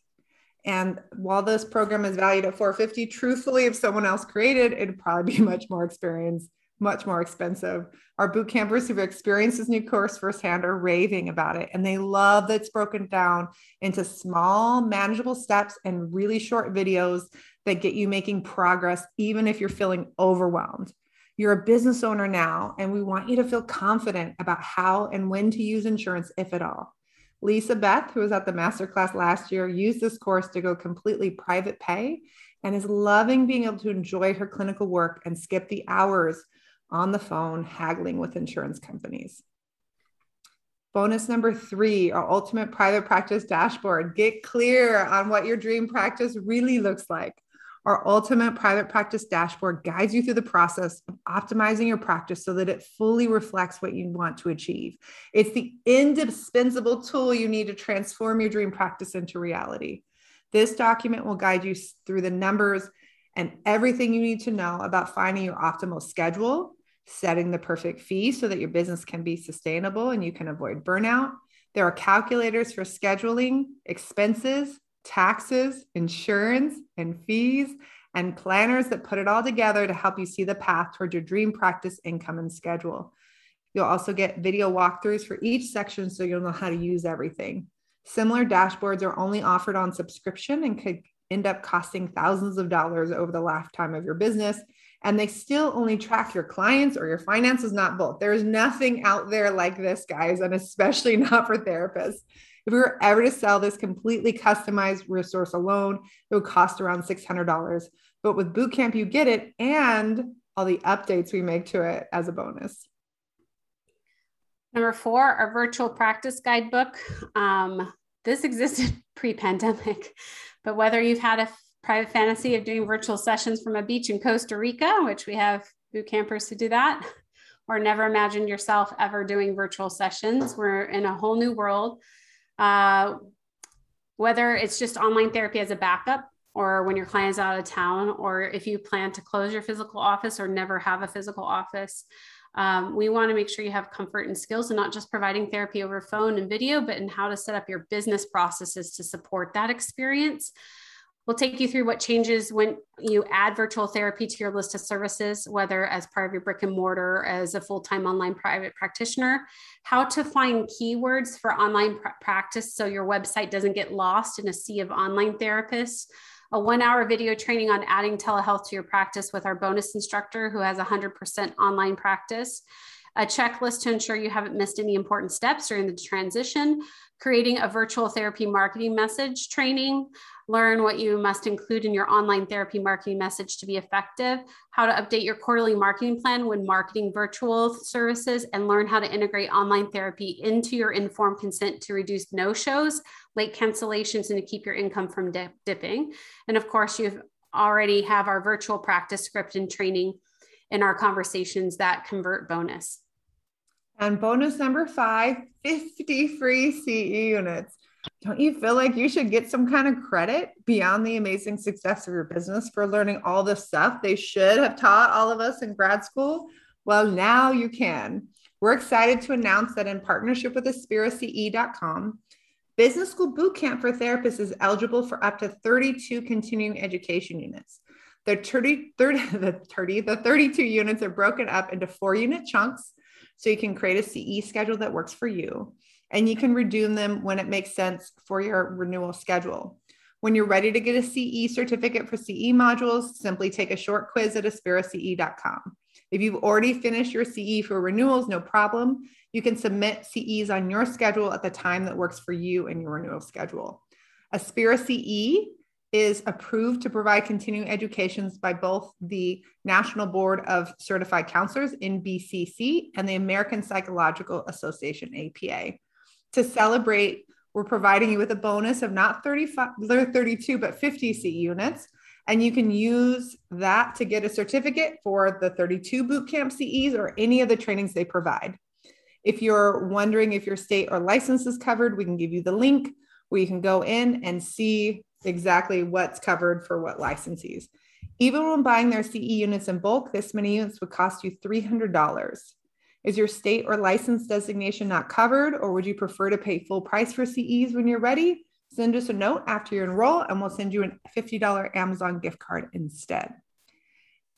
And while this program is valued at 450, truthfully, if someone else created, it'd probably be much more experience, much more expensive. Our boot campers who've experienced this new course firsthand are raving about it. And they love that it's broken down into small, manageable steps and really short videos that get you making progress, even if you're feeling overwhelmed. You're a business owner now, and we want you to feel confident about how and when to use insurance, if at all. Lisa Beth, who was at the masterclass last year, used this course to go completely private pay and is loving being able to enjoy her clinical work and skip the hours on the phone haggling with insurance companies. Bonus number three, our ultimate private practice dashboard. Get clear on what your dream practice really looks like. Our ultimate private practice dashboard guides you through the process of optimizing your practice so that it fully reflects what you want to achieve. It's the indispensable tool you need to transform your dream practice into reality. This document will guide you through the numbers and everything you need to know about finding your optimal schedule, setting the perfect fee so that your business can be sustainable and you can avoid burnout. There are calculators for scheduling, expenses, taxes, insurance, and fees, and planners that put it all together to help you see the path toward your dream practice income and schedule. You'll also get video walkthroughs for each section so you'll know how to use everything. Similar dashboards are only offered on subscription and could end up costing thousands of dollars over the lifetime of your business. And they still only track your clients or your finances, not both. There is nothing out there like this, guys, and especially not for therapists. If we were ever to sell this completely customized resource alone, it would cost around $600. But with Bootcamp, you get it and all the updates we make to it as a bonus. Number four, our virtual practice guidebook. Um, this existed pre pandemic, but whether you've had a private fantasy of doing virtual sessions from a beach in Costa Rica, which we have boot campers who do that, or never imagined yourself ever doing virtual sessions, we're in a whole new world uh, whether it's just online therapy as a backup or when your client is out of town, or if you plan to close your physical office or never have a physical office. Um, we want to make sure you have comfort and skills and not just providing therapy over phone and video, but in how to set up your business processes to support that experience. We'll take you through what changes when you add virtual therapy to your list of services, whether as part of your brick and mortar, as a full time online private practitioner, how to find keywords for online pr- practice so your website doesn't get lost in a sea of online therapists, a one hour video training on adding telehealth to your practice with our bonus instructor who has 100% online practice. A checklist to ensure you haven't missed any important steps during the transition, creating a virtual therapy marketing message training, learn what you must include in your online therapy marketing message to be effective, how to update your quarterly marketing plan when marketing virtual services, and learn how to integrate online therapy into your informed consent to reduce no shows, late cancellations, and to keep your income from dip- dipping. And of course, you've already have our virtual practice script and training in our conversations that convert bonus. And bonus number five 50 free CE units. Don't you feel like you should get some kind of credit beyond the amazing success of your business for learning all this stuff they should have taught all of us in grad school? Well, now you can. We're excited to announce that in partnership with AspiraCE.com, Business School Bootcamp for Therapists is eligible for up to 32 continuing education units. The 30, 30, the 30, the 32 units are broken up into four unit chunks so you can create a CE schedule that works for you and you can redeem them when it makes sense for your renewal schedule. When you're ready to get a CE certificate for CE modules, simply take a short quiz at aspirace.com. If you've already finished your CE for renewals, no problem. You can submit CEs on your schedule at the time that works for you and your renewal schedule. Aspira CE is approved to provide continuing educations by both the National Board of Certified Counselors NBCC and the American Psychological Association APA. To celebrate, we're providing you with a bonus of not 35 32 but 50 CE units and you can use that to get a certificate for the 32 bootcamp CEs or any of the trainings they provide. If you're wondering if your state or license is covered, we can give you the link where you can go in and see exactly what's covered for what licensees. Even when buying their CE units in bulk, this many units would cost you $300. Is your state or license designation not covered, or would you prefer to pay full price for CEs when you're ready? Send us a note after you enroll, and we'll send you a $50 Amazon gift card instead.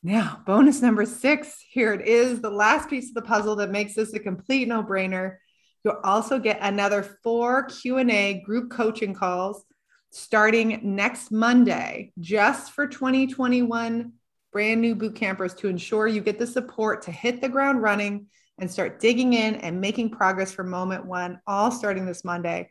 Now, bonus number six, here it is, the last piece of the puzzle that makes this a complete no-brainer. You'll also get another four Q&A group coaching calls starting next Monday, just for 2021 brand new boot campers to ensure you get the support to hit the ground running and start digging in and making progress from moment one, all starting this Monday.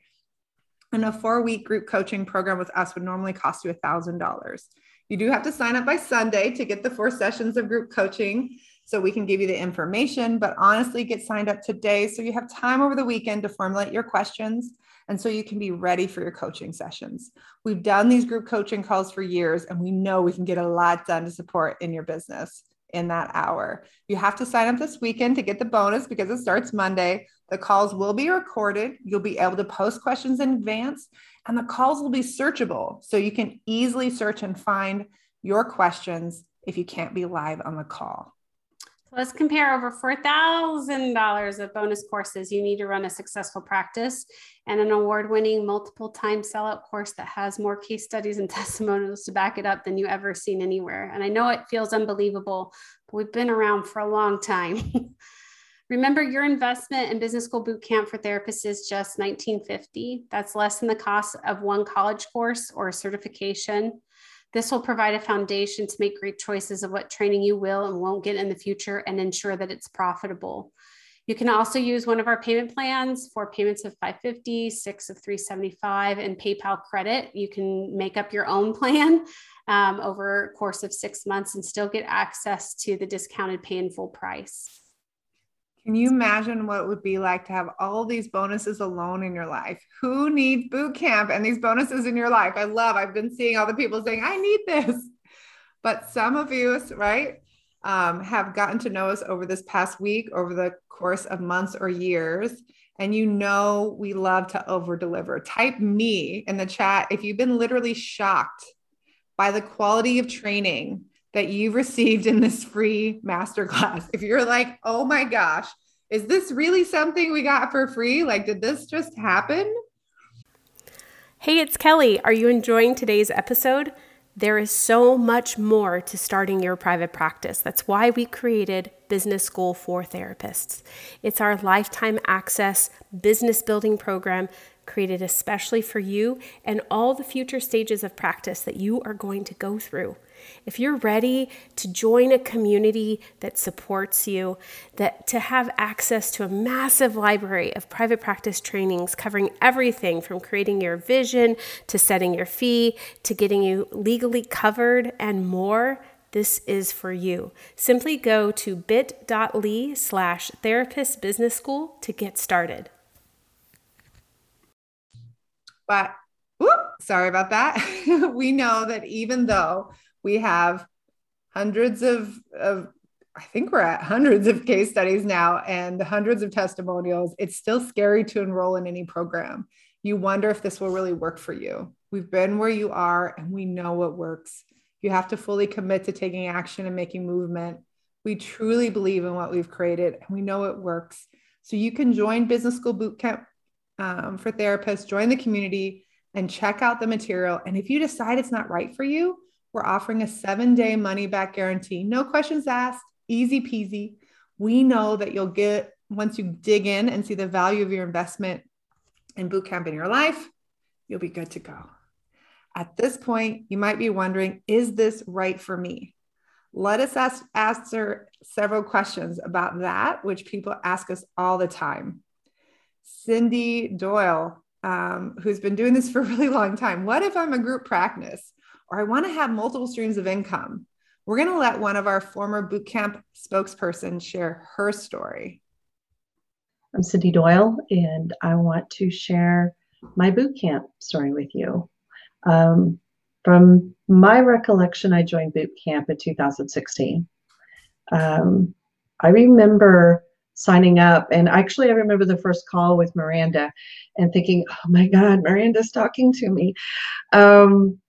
And a four week group coaching program with us would normally cost you $1,000. You do have to sign up by Sunday to get the four sessions of group coaching so we can give you the information, but honestly, get signed up today so you have time over the weekend to formulate your questions and so you can be ready for your coaching sessions. We've done these group coaching calls for years and we know we can get a lot done to support in your business in that hour. You have to sign up this weekend to get the bonus because it starts Monday. The calls will be recorded. You'll be able to post questions in advance, and the calls will be searchable. So you can easily search and find your questions if you can't be live on the call. Let's compare over $4,000 of bonus courses you need to run a successful practice and an award winning multiple time sellout course that has more case studies and testimonials to back it up than you ever seen anywhere. And I know it feels unbelievable, but we've been around for a long time. Remember, your investment in business school boot camp for therapists is just 1950. That's less than the cost of one college course or certification. This will provide a foundation to make great choices of what training you will and won't get in the future and ensure that it's profitable. You can also use one of our payment plans for payments of 550, six of 375 and PayPal credit. You can make up your own plan um, over course of six months and still get access to the discounted pay in full price. Can you imagine what it would be like to have all these bonuses alone in your life? Who needs boot camp and these bonuses in your life? I love, I've been seeing all the people saying, I need this. But some of you, right, um, have gotten to know us over this past week, over the course of months or years. And you know, we love to over deliver. Type me in the chat if you've been literally shocked by the quality of training that you've received in this free masterclass. If you're like, oh my gosh, is this really something we got for free? Like, did this just happen? Hey, it's Kelly. Are you enjoying today's episode? There is so much more to starting your private practice. That's why we created Business School for Therapists. It's our lifetime access business building program created especially for you and all the future stages of practice that you are going to go through. If you're ready to join a community that supports you, that to have access to a massive library of private practice trainings covering everything from creating your vision to setting your fee to getting you legally covered and more, this is for you. Simply go to bit.ly slash therapist business school to get started. But whoop, sorry about that. we know that even though we have hundreds of, of I think we're at hundreds of case studies now and hundreds of testimonials. It's still scary to enroll in any program. You wonder if this will really work for you. We've been where you are and we know what works. You have to fully commit to taking action and making movement. We truly believe in what we've created and we know it works. So you can join Business School Bootcamp um, for therapists, join the community and check out the material. And if you decide it's not right for you, we're offering a seven day money back guarantee. No questions asked, easy peasy. We know that you'll get, once you dig in and see the value of your investment in bootcamp in your life, you'll be good to go. At this point, you might be wondering, is this right for me? Let us ask, answer several questions about that, which people ask us all the time. Cindy Doyle, um, who's been doing this for a really long time. What if I'm a group practice? Or I want to have multiple streams of income. We're going to let one of our former bootcamp spokesperson share her story. I'm Cindy Doyle, and I want to share my bootcamp story with you. Um, from my recollection, I joined bootcamp in 2016. Um, I remember signing up, and actually, I remember the first call with Miranda and thinking, oh my God, Miranda's talking to me. Um,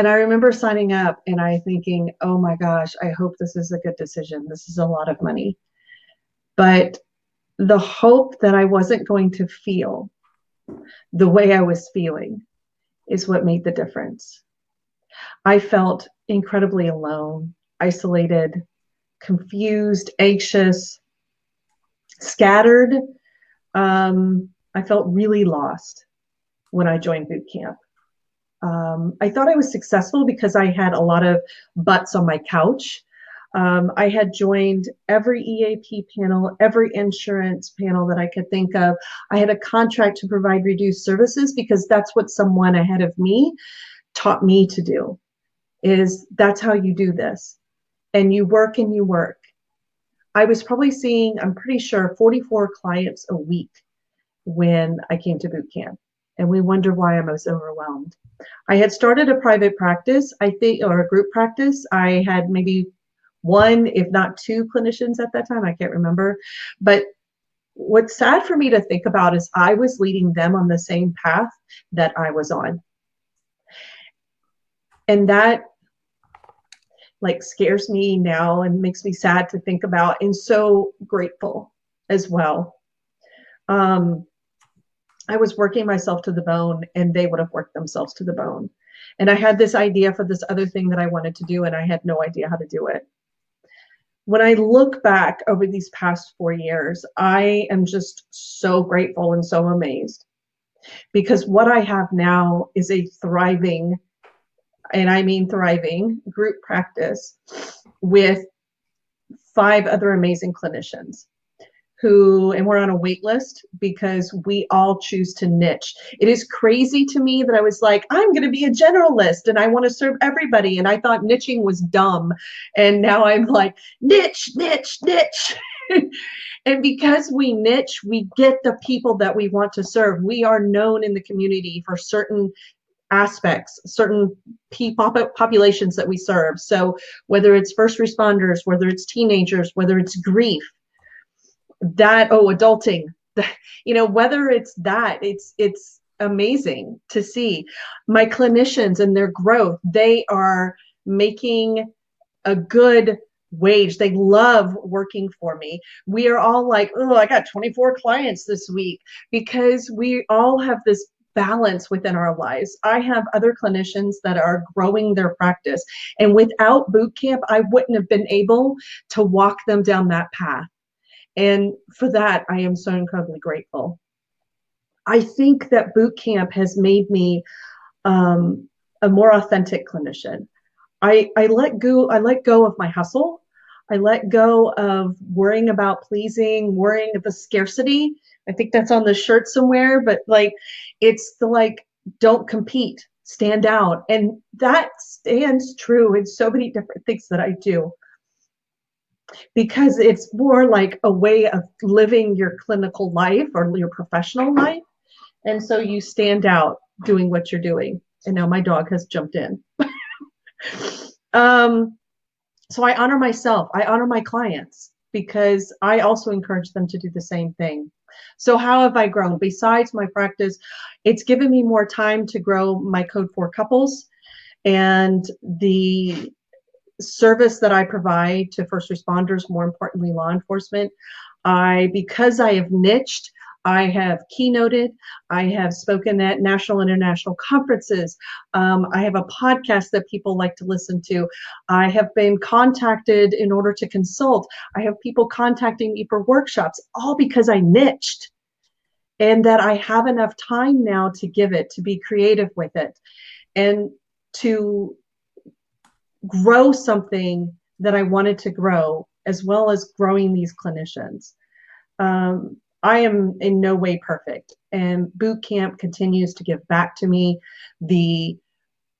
and I remember signing up and I thinking, oh my gosh, I hope this is a good decision. This is a lot of money. But the hope that I wasn't going to feel the way I was feeling is what made the difference. I felt incredibly alone, isolated, confused, anxious, scattered. Um, I felt really lost when I joined boot camp. Um, I thought I was successful because I had a lot of butts on my couch. Um, I had joined every EAP panel, every insurance panel that I could think of. I had a contract to provide reduced services because that's what someone ahead of me taught me to do. Is that's how you do this, and you work and you work. I was probably seeing, I'm pretty sure, 44 clients a week when I came to boot camp, and we wonder why I was overwhelmed. I had started a private practice, I think, or a group practice. I had maybe one, if not two clinicians at that time. I can't remember. But what's sad for me to think about is I was leading them on the same path that I was on. And that like scares me now and makes me sad to think about and so grateful as well. Um, I was working myself to the bone and they would have worked themselves to the bone. And I had this idea for this other thing that I wanted to do and I had no idea how to do it. When I look back over these past four years, I am just so grateful and so amazed because what I have now is a thriving, and I mean thriving, group practice with five other amazing clinicians who and we're on a wait list because we all choose to niche. It is crazy to me that I was like, I'm going to be a generalist and I want to serve everybody. And I thought niching was dumb. And now I'm like, niche, niche, niche. and because we niche, we get the people that we want to serve. We are known in the community for certain aspects, certain people populations that we serve. So whether it's first responders, whether it's teenagers, whether it's grief, that oh adulting. You know whether it's that it's it's amazing to see my clinicians and their growth. They are making a good wage. They love working for me. We are all like oh i got 24 clients this week because we all have this balance within our lives. I have other clinicians that are growing their practice and without boot camp i wouldn't have been able to walk them down that path and for that, I am so incredibly grateful. I think that boot camp has made me um, a more authentic clinician. I, I let go I let go of my hustle. I let go of worrying about pleasing, worrying of the scarcity. I think that's on the shirt somewhere, but like it's the like don't compete, stand out. And that stands true in so many different things that I do because it's more like a way of living your clinical life or your professional life. And so you stand out doing what you're doing. And now my dog has jumped in. um, so I honor myself, I honor my clients because I also encourage them to do the same thing. So, how have I grown? Besides my practice, it's given me more time to grow my Code for Couples and the service that I provide to first responders, more importantly, law enforcement. I, because I have niched, I have keynoted. I have spoken at national and international conferences. Um, I have a podcast that people like to listen to. I have been contacted in order to consult. I have people contacting me for workshops, all because I niched and that I have enough time now to give it, to be creative with it, and to grow something that I wanted to grow, as well as growing these clinicians. Um, I am in no way perfect, and boot camp continues to give back to me. The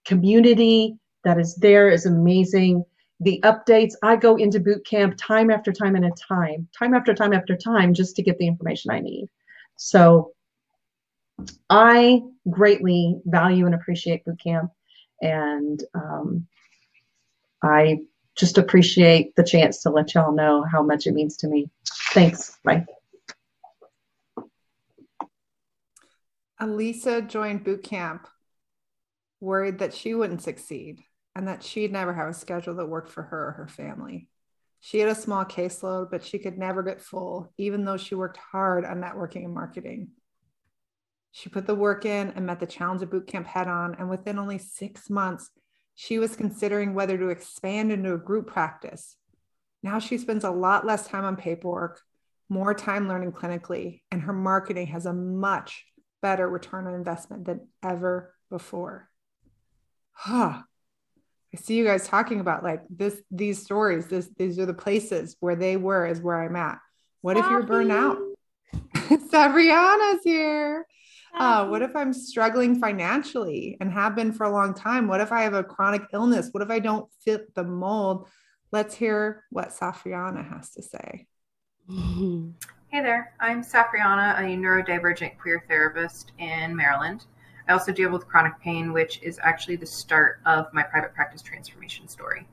community that is there is amazing. The updates, I go into boot camp time after time and a time, time after time after time, just to get the information I need. So I greatly value and appreciate boot camp, and um, I just appreciate the chance to let y'all know how much it means to me. Thanks. Bye. Elisa joined boot camp worried that she wouldn't succeed and that she'd never have a schedule that worked for her or her family. She had a small caseload, but she could never get full, even though she worked hard on networking and marketing. She put the work in and met the challenge of boot camp head on. And within only six months, she was considering whether to expand into a group practice. Now she spends a lot less time on paperwork, more time learning clinically, and her marketing has a much better return on investment than ever before. Huh. I see you guys talking about like this, these stories. This, these are the places where they were, is where I'm at. What if you're burned out? Sabriana's here. Uh, what if I'm struggling financially and have been for a long time? What if I have a chronic illness? What if I don't fit the mold? Let's hear what Safriana has to say. Hey there, I'm Safriana, a neurodivergent queer therapist in Maryland. I also deal with chronic pain, which is actually the start of my private practice transformation story.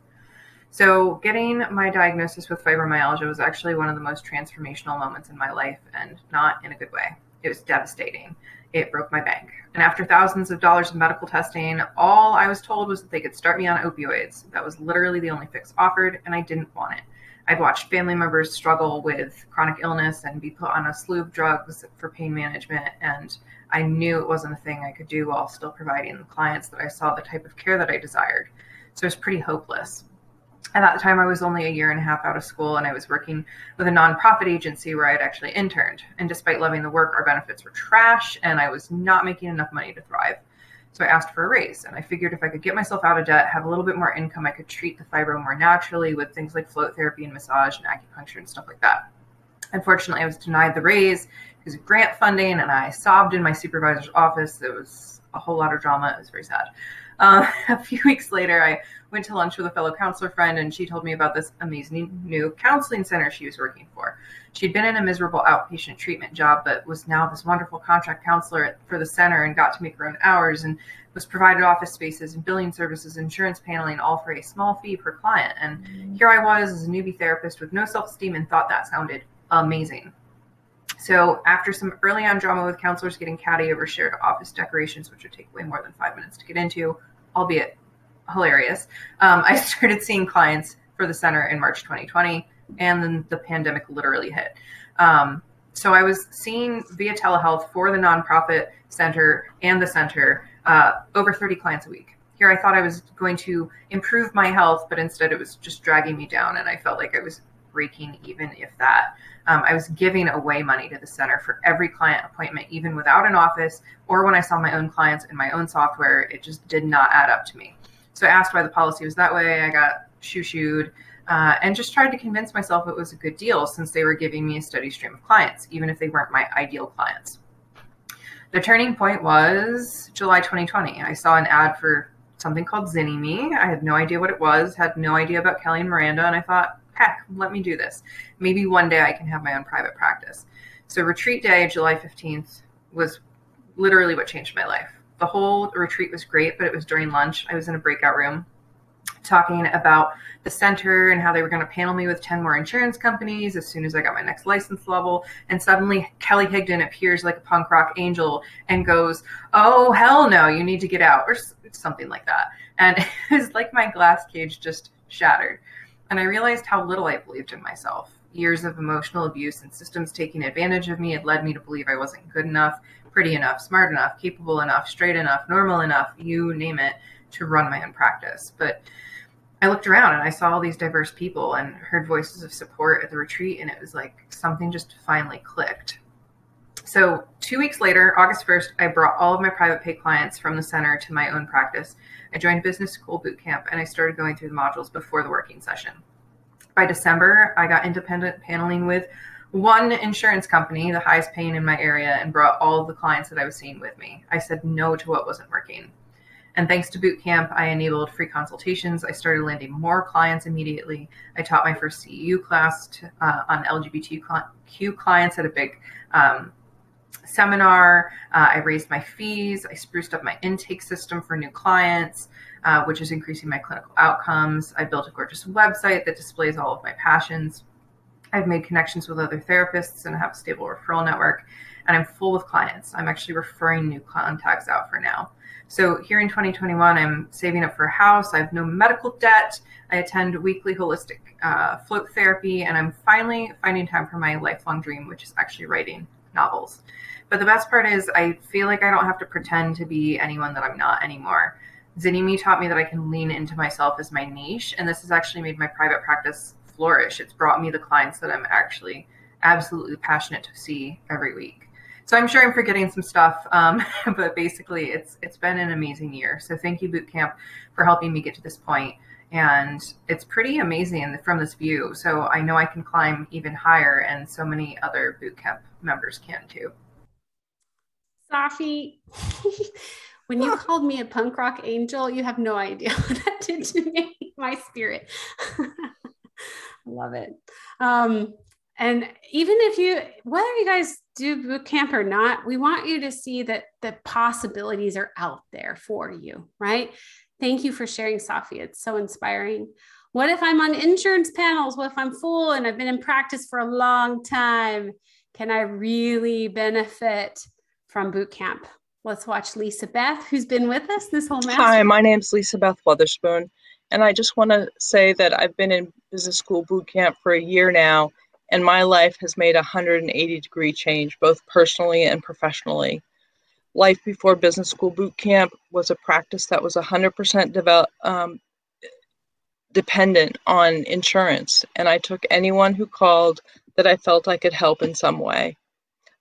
So, getting my diagnosis with fibromyalgia was actually one of the most transformational moments in my life, and not in a good way. It was devastating. It broke my bank. And after thousands of dollars of medical testing, all I was told was that they could start me on opioids. That was literally the only fix offered, and I didn't want it. I'd watched family members struggle with chronic illness and be put on a slew of drugs for pain management. And I knew it wasn't a thing I could do while still providing the clients that I saw the type of care that I desired. So it was pretty hopeless. At that time, I was only a year and a half out of school, and I was working with a nonprofit agency where I'd actually interned. And despite loving the work, our benefits were trash, and I was not making enough money to thrive. So I asked for a raise, and I figured if I could get myself out of debt, have a little bit more income, I could treat the fibro more naturally with things like float therapy and massage and acupuncture and stuff like that. Unfortunately, I was denied the raise because of grant funding, and I sobbed in my supervisor's office. It was a whole lot of drama. It was very sad. Uh, a few weeks later, I went to lunch with a fellow counselor friend, and she told me about this amazing new counseling center she was working for. She'd been in a miserable outpatient treatment job, but was now this wonderful contract counselor for the center and got to make her own hours and was provided office spaces and billing services, insurance paneling, all for a small fee per client. And here I was as a newbie therapist with no self esteem and thought that sounded amazing. So after some early on drama with counselors getting catty over shared office decorations, which would take way more than five minutes to get into, albeit hilarious, um, I started seeing clients for the center in March 2020, and then the pandemic literally hit. Um, so I was seeing via telehealth for the nonprofit center and the center uh, over 30 clients a week. Here I thought I was going to improve my health, but instead it was just dragging me down, and I felt like I was breaking even if that. Um, I was giving away money to the center for every client appointment, even without an office, or when I saw my own clients in my own software, it just did not add up to me. So I asked why the policy was that way. I got shoo shooed uh, and just tried to convince myself it was a good deal since they were giving me a steady stream of clients, even if they weren't my ideal clients. The turning point was July 2020. I saw an ad for something called Zynnyme. I had no idea what it was, had no idea about Kelly and Miranda, and I thought, heck, let me do this. Maybe one day I can have my own private practice. So, retreat day, July 15th, was literally what changed my life. The whole retreat was great, but it was during lunch. I was in a breakout room talking about the center and how they were going to panel me with 10 more insurance companies as soon as I got my next license level. And suddenly Kelly Higdon appears like a punk rock angel and goes, Oh, hell no, you need to get out, or something like that. And it was like my glass cage just shattered. And I realized how little I believed in myself. Years of emotional abuse and systems taking advantage of me had led me to believe I wasn't good enough, pretty enough, smart enough, capable enough, straight enough, normal enough, you name it, to run my own practice. But I looked around and I saw all these diverse people and heard voices of support at the retreat, and it was like something just finally clicked. So, two weeks later, August 1st, I brought all of my private pay clients from the center to my own practice. I joined business school boot camp and I started going through the modules before the working session. By December, I got independent paneling with one insurance company, the highest paying in my area, and brought all the clients that I was seeing with me. I said no to what wasn't working. And thanks to boot camp, I enabled free consultations. I started landing more clients immediately. I taught my first CEU class to, uh, on LGBTQ clients at a big um, seminar. Uh, I raised my fees. I spruced up my intake system for new clients, uh, which is increasing my clinical outcomes. I built a gorgeous website that displays all of my passions. I've made connections with other therapists and have a stable referral network. And I'm full with clients. I'm actually referring new contacts out for now. So here in 2021, I'm saving up for a house. I have no medical debt. I attend weekly holistic uh, float therapy, and I'm finally finding time for my lifelong dream, which is actually writing novels. But the best part is, I feel like I don't have to pretend to be anyone that I'm not anymore. Zynnyme taught me that I can lean into myself as my niche, and this has actually made my private practice flourish. It's brought me the clients that I'm actually absolutely passionate to see every week. So I'm sure I'm forgetting some stuff, um, but basically, it's it's been an amazing year. So thank you, Bootcamp, for helping me get to this point. And it's pretty amazing from this view. So I know I can climb even higher, and so many other Bootcamp members can too. Safi, when you called me a punk rock angel, you have no idea what that did to me, my spirit. I love it. Um, and even if you, whether you guys do boot camp or not, we want you to see that the possibilities are out there for you, right? Thank you for sharing, Safi. It's so inspiring. What if I'm on insurance panels? What if I'm full and I've been in practice for a long time? Can I really benefit from boot camp? Let's watch Lisa Beth, who's been with us this whole master. Hi, my name's Lisa Beth Weatherspoon, and I just want to say that I've been in business school boot camp for a year now, and my life has made a 180 degree change, both personally and professionally. Life before business school boot camp was a practice that was 100% develop, um, dependent on insurance, and I took anyone who called that I felt I could help in some way.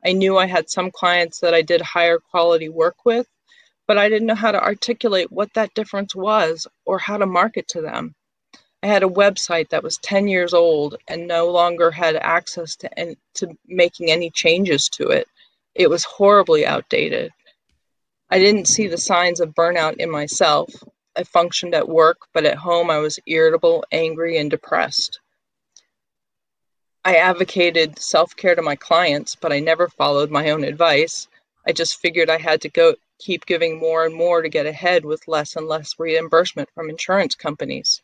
I knew I had some clients that I did higher quality work with, but I didn't know how to articulate what that difference was or how to market to them. I had a website that was 10 years old and no longer had access to, any, to making any changes to it. It was horribly outdated. I didn't see the signs of burnout in myself. I functioned at work, but at home I was irritable, angry, and depressed. I advocated self care to my clients, but I never followed my own advice. I just figured I had to go keep giving more and more to get ahead with less and less reimbursement from insurance companies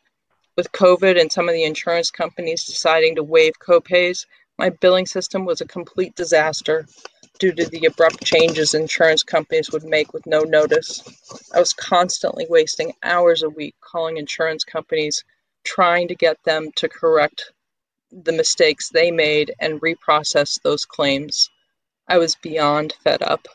with COVID and some of the insurance companies deciding to waive copays, my billing system was a complete disaster due to the abrupt changes insurance companies would make with no notice. I was constantly wasting hours a week calling insurance companies, trying to get them to correct the mistakes they made and reprocess those claims. I was beyond fed up.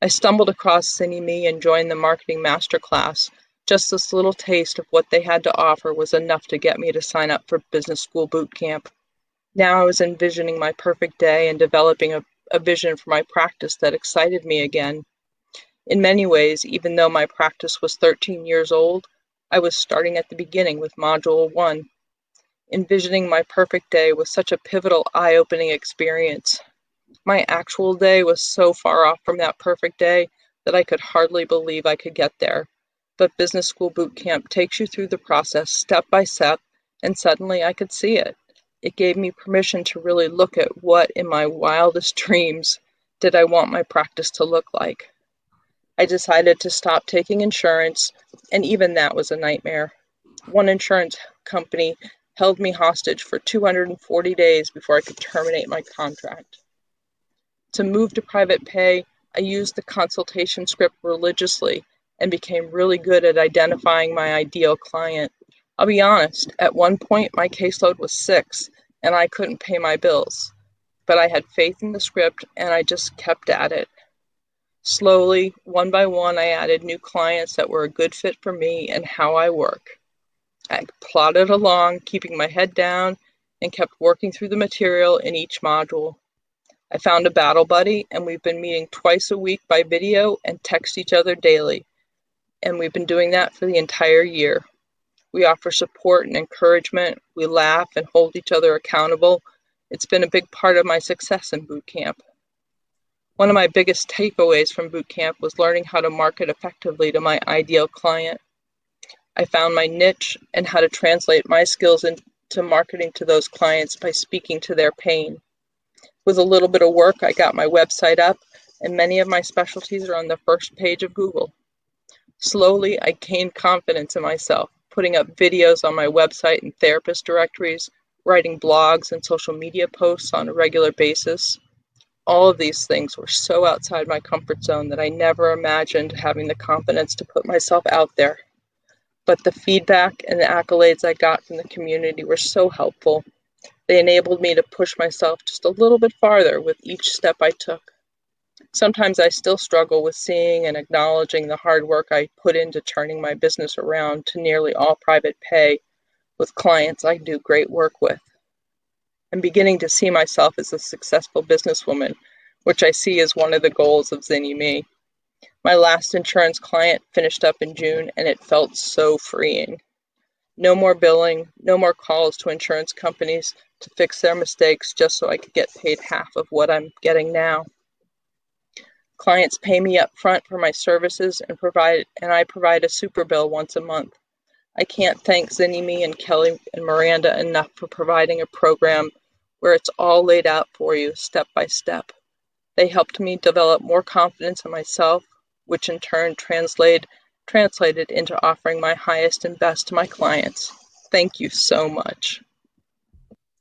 I stumbled across Zynnyme and joined the marketing masterclass just this little taste of what they had to offer was enough to get me to sign up for business school boot camp. Now I was envisioning my perfect day and developing a, a vision for my practice that excited me again. In many ways, even though my practice was 13 years old, I was starting at the beginning with Module 1. Envisioning my perfect day was such a pivotal, eye opening experience. My actual day was so far off from that perfect day that I could hardly believe I could get there but Business School Boot Camp takes you through the process step by step, and suddenly I could see it. It gave me permission to really look at what, in my wildest dreams, did I want my practice to look like. I decided to stop taking insurance, and even that was a nightmare. One insurance company held me hostage for 240 days before I could terminate my contract. To move to private pay, I used the consultation script religiously and became really good at identifying my ideal client. I'll be honest, at one point my caseload was six and I couldn't pay my bills. But I had faith in the script and I just kept at it. Slowly, one by one, I added new clients that were a good fit for me and how I work. I plodded along, keeping my head down, and kept working through the material in each module. I found a battle buddy, and we've been meeting twice a week by video and text each other daily and we've been doing that for the entire year. We offer support and encouragement. We laugh and hold each other accountable. It's been a big part of my success in boot camp. One of my biggest takeaways from boot camp was learning how to market effectively to my ideal client. I found my niche and how to translate my skills into marketing to those clients by speaking to their pain. With a little bit of work, I got my website up, and many of my specialties are on the first page of Google. Slowly, I gained confidence in myself, putting up videos on my website and therapist directories, writing blogs and social media posts on a regular basis. All of these things were so outside my comfort zone that I never imagined having the confidence to put myself out there. But the feedback and the accolades I got from the community were so helpful they enabled me to push myself just a little bit farther with each step I took. Sometimes I still struggle with seeing and acknowledging the hard work I put into turning my business around to nearly all private pay with clients I do great work with. I'm beginning to see myself as a successful businesswoman, which I see as one of the goals of Zynnyme. My last insurance client finished up in June and it felt so freeing. No more billing, no more calls to insurance companies to fix their mistakes just so I could get paid half of what I'm getting now. Clients pay me up front for my services and provide and I provide a super bill once a month. I can't thank Zynnyme and Kelly and Miranda enough for providing a program where it's all laid out for you step by step. They helped me develop more confidence in myself, which in turn translate, translated into offering my highest and best to my clients. Thank you so much.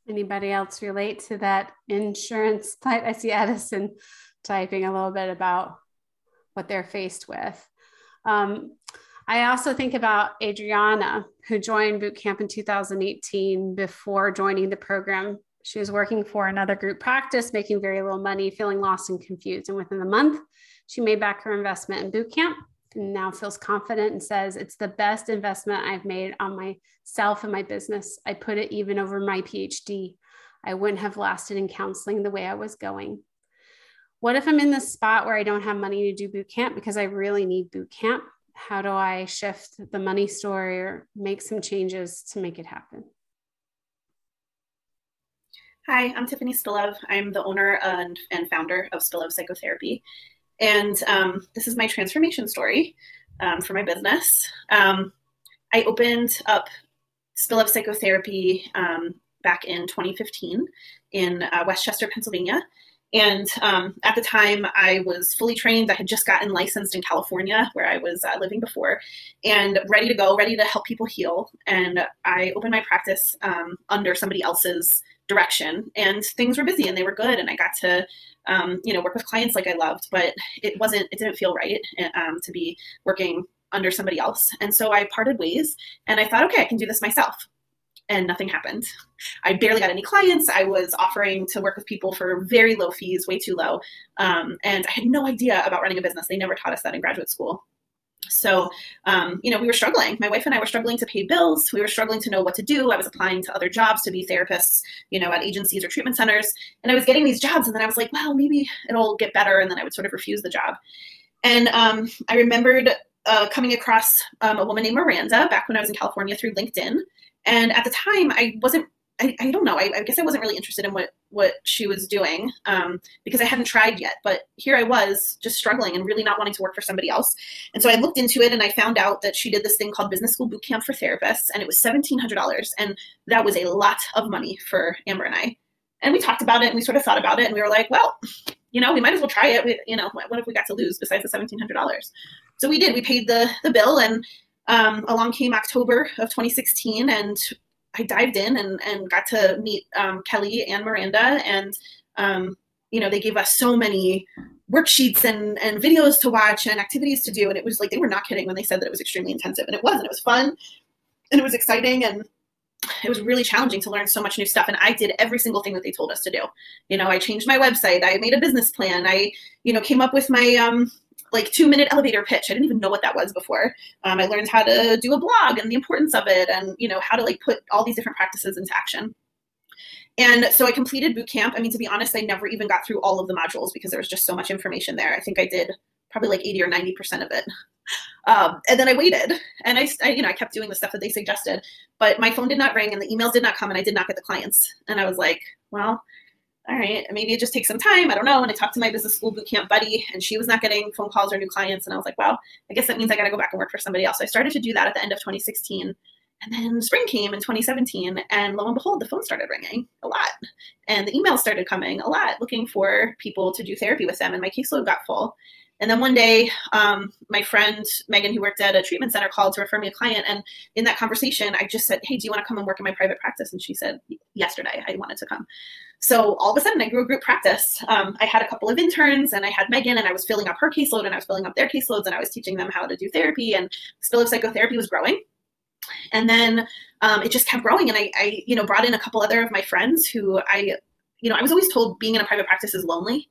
Anybody else relate to that insurance type? I see Edison typing a little bit about what they're faced with. Um, I also think about Adriana, who joined boot camp in 2018 before joining the program. She was working for another group practice, making very little money, feeling lost and confused. And within a month, she made back her investment in boot camp and now feels confident and says it's the best investment I've made on myself and my business. I put it even over my PhD. I wouldn't have lasted in counseling the way I was going. What if I'm in this spot where I don't have money to do boot camp because I really need boot camp? How do I shift the money story or make some changes to make it happen? Hi, I'm Tiffany Spilov. I'm the owner and, and founder of Spilov Psychotherapy. And um, this is my transformation story um, for my business. Um, I opened up Spilov Psychotherapy um, back in 2015 in uh, West Chester, Pennsylvania. And um, at the time, I was fully trained. I had just gotten licensed in California, where I was uh, living before, and ready to go, ready to help people heal. And I opened my practice um, under somebody else's direction, and things were busy and they were good. And I got to, um, you know, work with clients like I loved, but it wasn't, it didn't feel right um, to be working under somebody else. And so I parted ways, and I thought, okay, I can do this myself and nothing happened. I barely got any clients. I was offering to work with people for very low fees, way too low. Um, and I had no idea about running a business. They never taught us that in graduate school. So, um, you know, we were struggling. My wife and I were struggling to pay bills. We were struggling to know what to do. I was applying to other jobs to be therapists, you know, at agencies or treatment centers. And I was getting these jobs. And then I was like, well, maybe it'll get better. And then I would sort of refuse the job. And um, I remembered uh, coming across um, a woman named Miranda back when I was in California through LinkedIn. And at the time, I wasn't. I, I don't know. I, I guess I wasn't really interested in what what she was doing um, because I hadn't tried yet. But here I was, just struggling and really not wanting to work for somebody else. And so I looked into it and I found out that she did this thing called Business School Boot Camp for Therapists, and it was seventeen hundred dollars, and that was a lot of money for Amber and I. And we talked about it and we sort of thought about it, and we were like, well, you know, we might as well try it. We, you know, what if we got to lose besides the seventeen hundred dollars? So we did. We paid the the bill and um, along came October of 2016, and I dived in and, and got to meet um, Kelly and Miranda. And, um, you know, they gave us so many worksheets and, and videos to watch and activities to do. And it was like, they were not kidding when they said that it was extremely intensive. And it was, and it was fun and it was exciting. And it was really challenging to learn so much new stuff. And I did every single thing that they told us to do. You know, I changed my website. I made a business plan. I, you know, came up with my, um, like two minute elevator pitch. I didn't even know what that was before. Um, I learned how to do a blog and the importance of it, and you know how to like put all these different practices into action. And so I completed boot camp. I mean, to be honest, I never even got through all of the modules because there was just so much information there. I think I did probably like 80 or 90 percent of it. Um, and then I waited, and I, I, you know, I kept doing the stuff that they suggested, but my phone did not ring, and the emails did not come, and I did not get the clients. And I was like, well, all right, maybe it just takes some time. I don't know. And I talked to my business school bootcamp buddy, and she was not getting phone calls or new clients. And I was like, wow, I guess that means I got to go back and work for somebody else. So I started to do that at the end of 2016. And then spring came in 2017, and lo and behold, the phone started ringing a lot. And the emails started coming a lot, looking for people to do therapy with them. And my caseload got full. And then one day, um, my friend Megan, who worked at a treatment center, called to refer me a client. And in that conversation, I just said, Hey, do you want to come and work in my private practice? And she said, Yesterday, I wanted to come. So all of a sudden, I grew a group practice. Um, I had a couple of interns, and I had Megan, and I was filling up her caseload, and I was filling up their caseloads, and I was teaching them how to do therapy. And Spilov Psychotherapy was growing and then um, it just kept growing and I, I you know brought in a couple other of my friends who i you know i was always told being in a private practice is lonely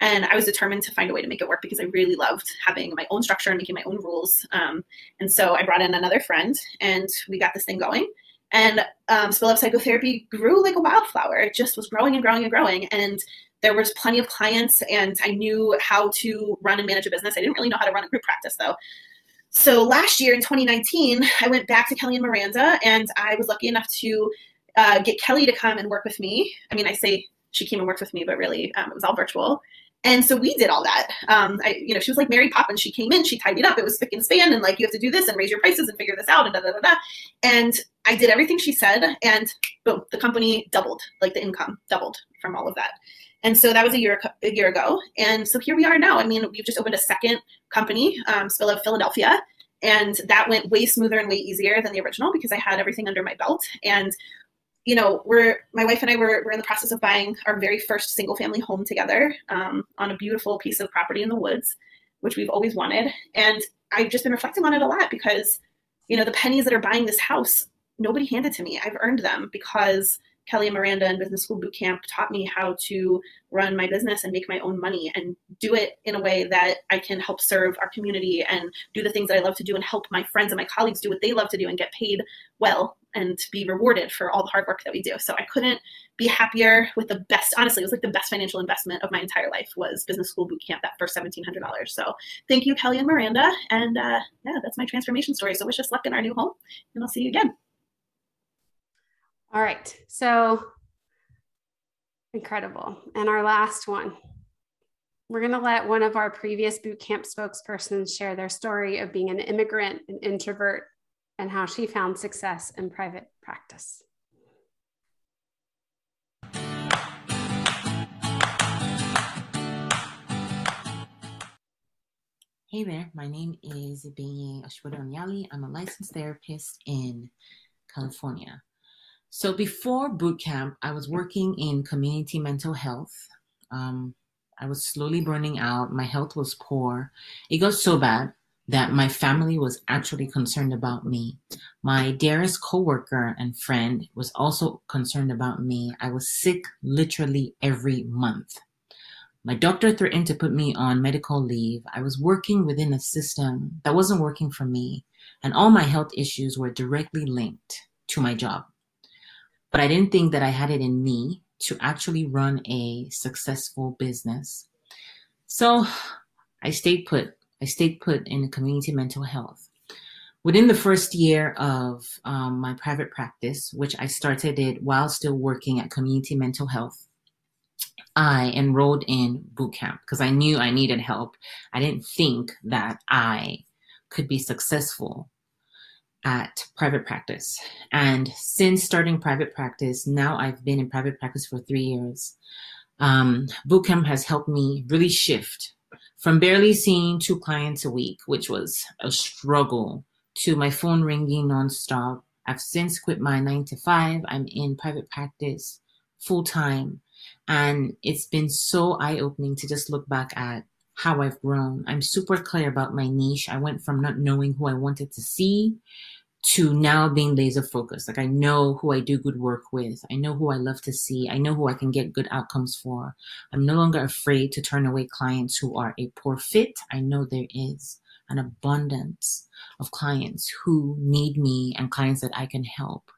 and i was determined to find a way to make it work because i really loved having my own structure and making my own rules. Um, and so i brought in another friend and we got this thing going. And um, Spilov psychotherapy grew like a wildflower. It just was growing and growing and growing. And there was plenty of clients and i knew how to run and manage a business. I didn't really know how to run a group practice though. So last year in 2019, I went back to Kelly and Miranda, and I was lucky enough to uh, get Kelly to come and work with me. I mean, I say she came and worked with me, but really um, it was all virtual. And so we did all that. Um, I, you know, she was like Mary Poppins. She came in, she tidied up. It was spick and span, and like you have to do this and raise your prices and figure this out and da da da da. And I did everything she said, and boom, the company doubled, like the income doubled from all of that. And so that was a year a year ago. And so here we are now. I mean, we've just opened a second company, um, Spilov Philadelphia, and that went way smoother and way easier than the original because I had everything under my belt. And you know, we're my wife and I were we're in the process of buying our very first single family home together um, on a beautiful piece of property in the woods, which we've always wanted. And I've just been reflecting on it a lot because, you know, the pennies that are buying this house, nobody handed to me. I've earned them because Kelly and Miranda and Business School Bootcamp taught me how to run my business and make my own money and do it in a way that I can help serve our community and do the things that I love to do and help my friends and my colleagues do what they love to do and get paid well and be rewarded for all the hard work that we do. So I couldn't be happier with the best, honestly, it was like the best financial investment of my entire life was Business School boot camp. that first $1,700. So thank you, Kelly and Miranda. And uh, yeah, that's my transformation story. So wish us luck in our new home and I'll see you again. All right. So incredible. And our last one. We're going to let one of our previous boot camp spokespersons share their story of being an immigrant, an introvert, and how she found success in private practice. Hey there, my name is Benye Ashwada Onyali. I'm a licensed therapist in California. So before boot camp, I was working in community mental health. Um, I was slowly burning out. My health was poor. It got so bad that my family was actually concerned about me. My dearest coworker and friend was also concerned about me. I was sick literally every month. My doctor threatened to put me on medical leave. I was working within a system that wasn't working for me, and all my health issues were directly linked to my job but I didn't think that I had it in me to actually run a successful business. So I stayed put. I stayed put in community mental health. Within the first year of um, my private practice, which I started it while still working at community mental health, I enrolled in boot camp because I knew I needed help. I didn't think that I could be successful at private practice. And since starting private practice, now I've been in private practice for three years. Um, bootcamp has helped me really shift from barely seeing two clients a week, which was a struggle, to my phone ringing nonstop. I've since quit my nine to five. I'm in private practice full time. And it's been so eye opening to just look back at how I've grown. I'm super clear about my niche. I went from not knowing who I wanted to see to now being laser focused. Like I know who I do good work with. I know who I love to see. I know who I can get good outcomes for. I'm no longer afraid to turn away clients who are a poor fit. I know there is an abundance of clients who need me and clients that I can help.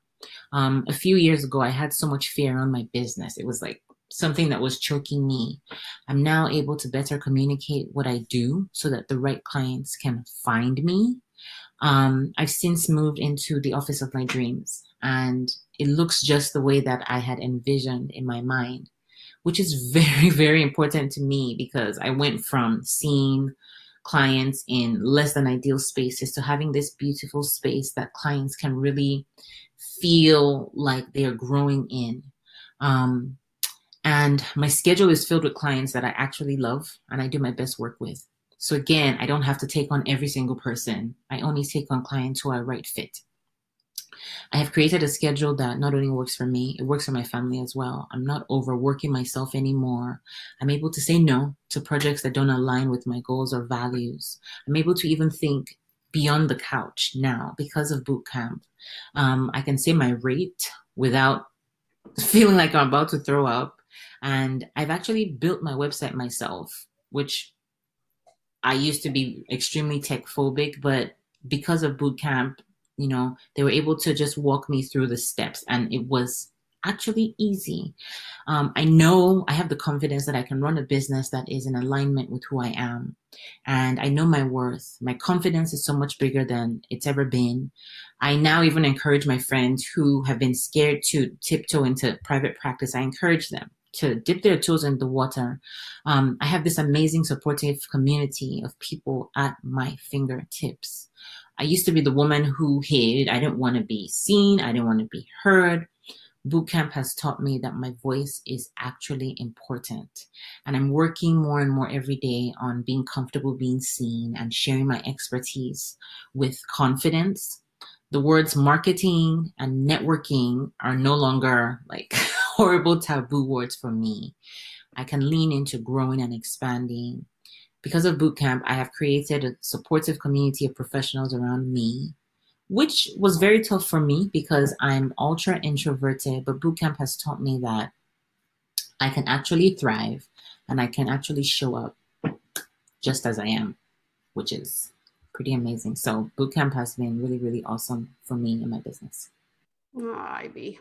Um, a few years ago, I had so much fear on my business. It was like something that was choking me. I'm now able to better communicate what I do so that the right clients can find me. Um, I've since moved into the office of my dreams, and it looks just the way that I had envisioned in my mind, which is very, very important to me because I went from seeing clients in less than ideal spaces to having this beautiful space that clients can really feel like they are growing in. Um, and my schedule is filled with clients that I actually love and I do my best work with. So again, I don't have to take on every single person. I only take on clients who are right fit. I have created a schedule that not only works for me, it works for my family as well. I'm not overworking myself anymore. I'm able to say no to projects that don't align with my goals or values. I'm able to even think beyond the couch now because of boot camp. Um, I can say my rate without feeling like I'm about to throw up. And I've actually built my website myself, which I used to be extremely tech phobic, but because of boot camp, you know, they were able to just walk me through the steps and it was actually easy. Um, I know I have the confidence that I can run a business that is in alignment with who I am. And I know my worth. My confidence is so much bigger than it's ever been. I now even encourage my friends who have been scared to tiptoe into private practice. I encourage them to dip their toes in the water. Um, I have this amazing supportive community of people at my fingertips. I used to be the woman who hid. I didn't want to be seen. I didn't want to be heard. Bootcamp has taught me that my voice is actually important. And I'm working more and more every day on being comfortable being seen and sharing my expertise with confidence. The words marketing and networking are no longer like horrible taboo words for me. I can lean into growing and expanding. Because of Bootcamp, I have created a supportive community of professionals around me, which was very tough for me because I'm ultra introverted. But Bootcamp has taught me that I can actually thrive and I can actually show up just as I am, which is pretty amazing. So Bootcamp has been really, really awesome for me and my business. Oh, Ivy.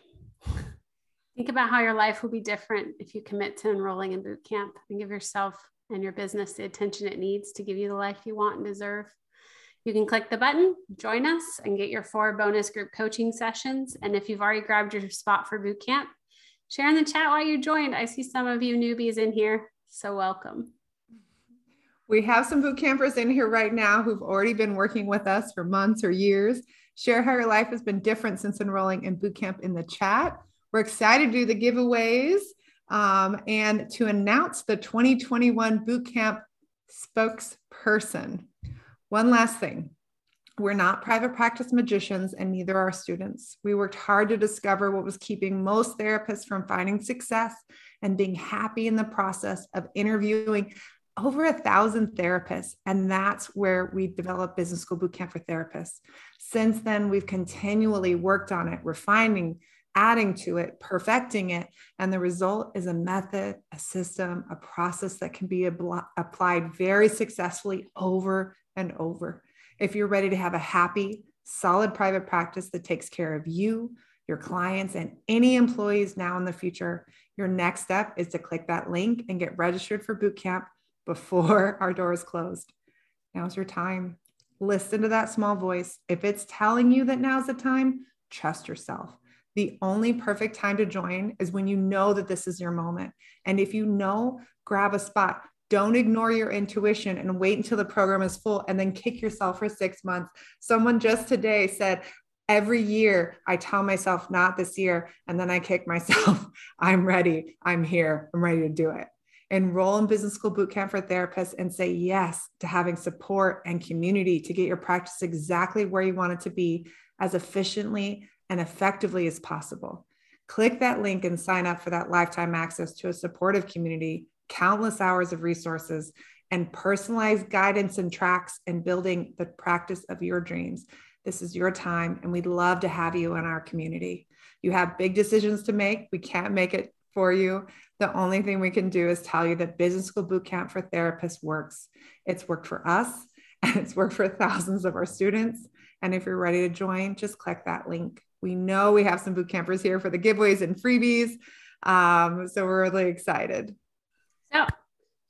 Think about how your life will be different if you commit to enrolling in boot camp and give yourself and your business the attention it needs to give you the life you want and deserve. You can click the button, join us, and get your four bonus group coaching sessions. And if you've already grabbed your spot for boot camp, share in the chat why you joined. I see some of you newbies in here, so welcome. We have some boot campers in here right now who've already been working with us for months or years. Share how your life has been different since enrolling in boot camp in the chat. We're excited to do the giveaways um, and to announce the 2021 Bootcamp spokesperson. One last thing. We're not private practice magicians, and neither are students. We worked hard to discover what was keeping most therapists from finding success and being happy in the process of interviewing over a thousand therapists. And that's where we developed Business School Bootcamp for Therapists. Since then, we've continually worked on it, refining adding to it, perfecting it. And the result is a method, a system, a process that can be abl- applied very successfully over and over. If you're ready to have a happy, solid private practice that takes care of you, your clients, and any employees now in the future, your next step is to click that link and get registered for bootcamp before our doors closed. Now's your time. Listen to that small voice. If it's telling you that now's the time, trust yourself. The only perfect time to join is when you know that this is your moment. And if you know, grab a spot. Don't ignore your intuition and wait until the program is full and then kick yourself for six months. Someone just today said, Every year I tell myself, not this year. And then I kick myself. I'm ready. I'm here. I'm ready to do it. Enroll in Business School Bootcamp for Therapists and say yes to having support and community to get your practice exactly where you want it to be as efficiently and effectively as possible. Click that link and sign up for that lifetime access to a supportive community, countless hours of resources, and personalized guidance and tracks in building the practice of your dreams. This is your time, and we'd love to have you in our community. You have big decisions to make. We can't make it for you. The only thing we can do is tell you that Business School Bootcamp for Therapists works. It's worked for us, and it's worked for thousands of our students. And if you're ready to join, just click that link. We know we have some boot campers here for the giveaways and freebies. Um, so we're really excited. So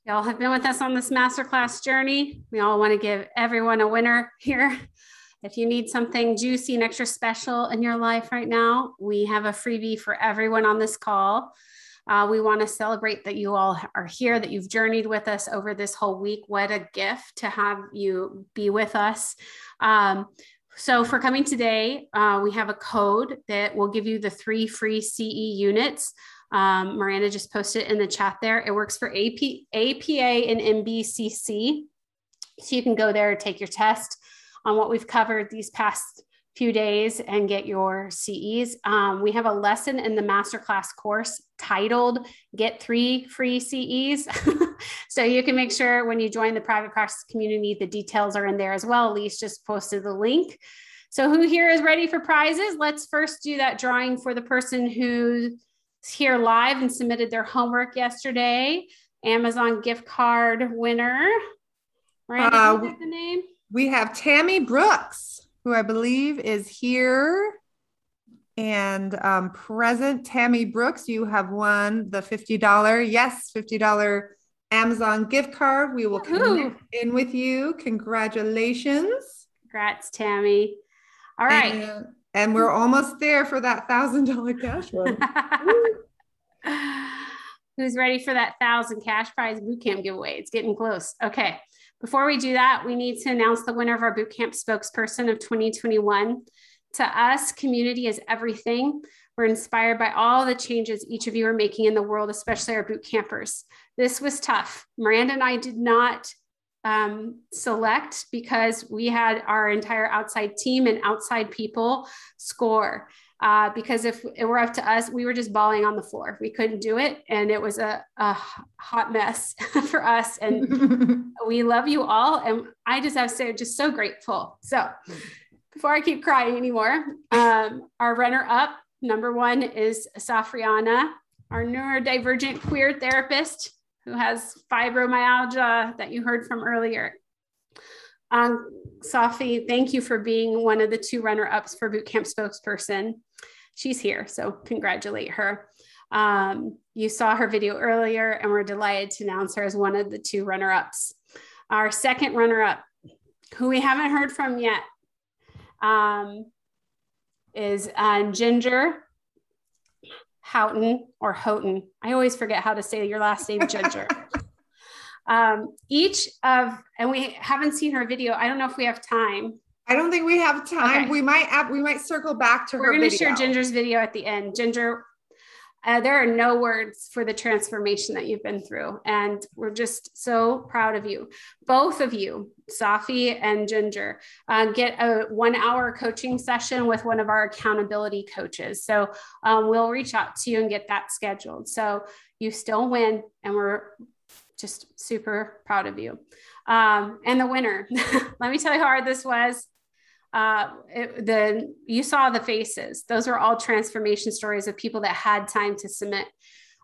y'all have been with us on this masterclass journey. We all want to give everyone a winner here. If you need something juicy and extra special in your life right now, we have a freebie for everyone on this call. Uh, we want to celebrate that you all are here, that you've journeyed with us over this whole week. What a gift to have you be with us. Um, so, for coming today, uh, we have a code that will give you the three free CE units. Um, Miranda just posted in the chat there. It works for AP, APA and NBCC. So, you can go there, take your test on what we've covered these past few days and get your CEs. Um, we have a lesson in the masterclass course titled Get Three Free CEs. so you can make sure when you join the private practice community, the details are in there as well. Elise just posted the link. So who here is ready for prizes? Let's first do that drawing for the person who's here live and submitted their homework yesterday. Amazon gift card winner. Miranda, uh, the name? We have Tammy Brooks who I believe is here and um, present. Tammy Brooks, you have won the $50, yes, $50 Amazon gift card. We will come in with you. Congratulations. Congrats, Tammy. All right. And, and we're almost there for that $1,000 cash one. Who's ready for that thousand cash prize bootcamp giveaway? It's getting close. Okay. Before we do that, we need to announce the winner of our bootcamp spokesperson of 2021. To us, community is everything. We're inspired by all the changes each of you are making in the world, especially our boot campers. This was tough. Miranda and I did not um, select because we had our entire outside team and outside people score uh, because if it were up to us, we were just bawling on the floor. We couldn't do it. And it was a, a hot mess for us. And we love you all. And I just have to say, just so grateful. So before I keep crying anymore, um, our runner up, number one is Safriana, our neurodivergent queer therapist who has fibromyalgia that you heard from earlier. Um, Safi, thank you for being one of the two runner ups for Bootcamp spokesperson she's here. So congratulate her. Um, you saw her video earlier, and we're delighted to announce her as one of the two runner ups. Our second runner up, who we haven't heard from yet, um, is uh, Ginger Houghton or Houghton. I always forget how to say your last name, Ginger. um, each of, and we haven't seen her video. I don't know if we have time I don't think we have time. Okay. We might we might circle back to We're going to share Ginger's video at the end. Ginger, uh, there are no words for the transformation that you've been through, and we're just so proud of you. Both of you, Safi and Ginger, uh, get a one-hour coaching session with one of our accountability coaches. So um, we'll reach out to you and get that scheduled. So you still win, and we're just super proud of you. Um, and the winner, let me tell you how hard this was uh, the you saw the faces. Those are all transformation stories of people that had time to submit.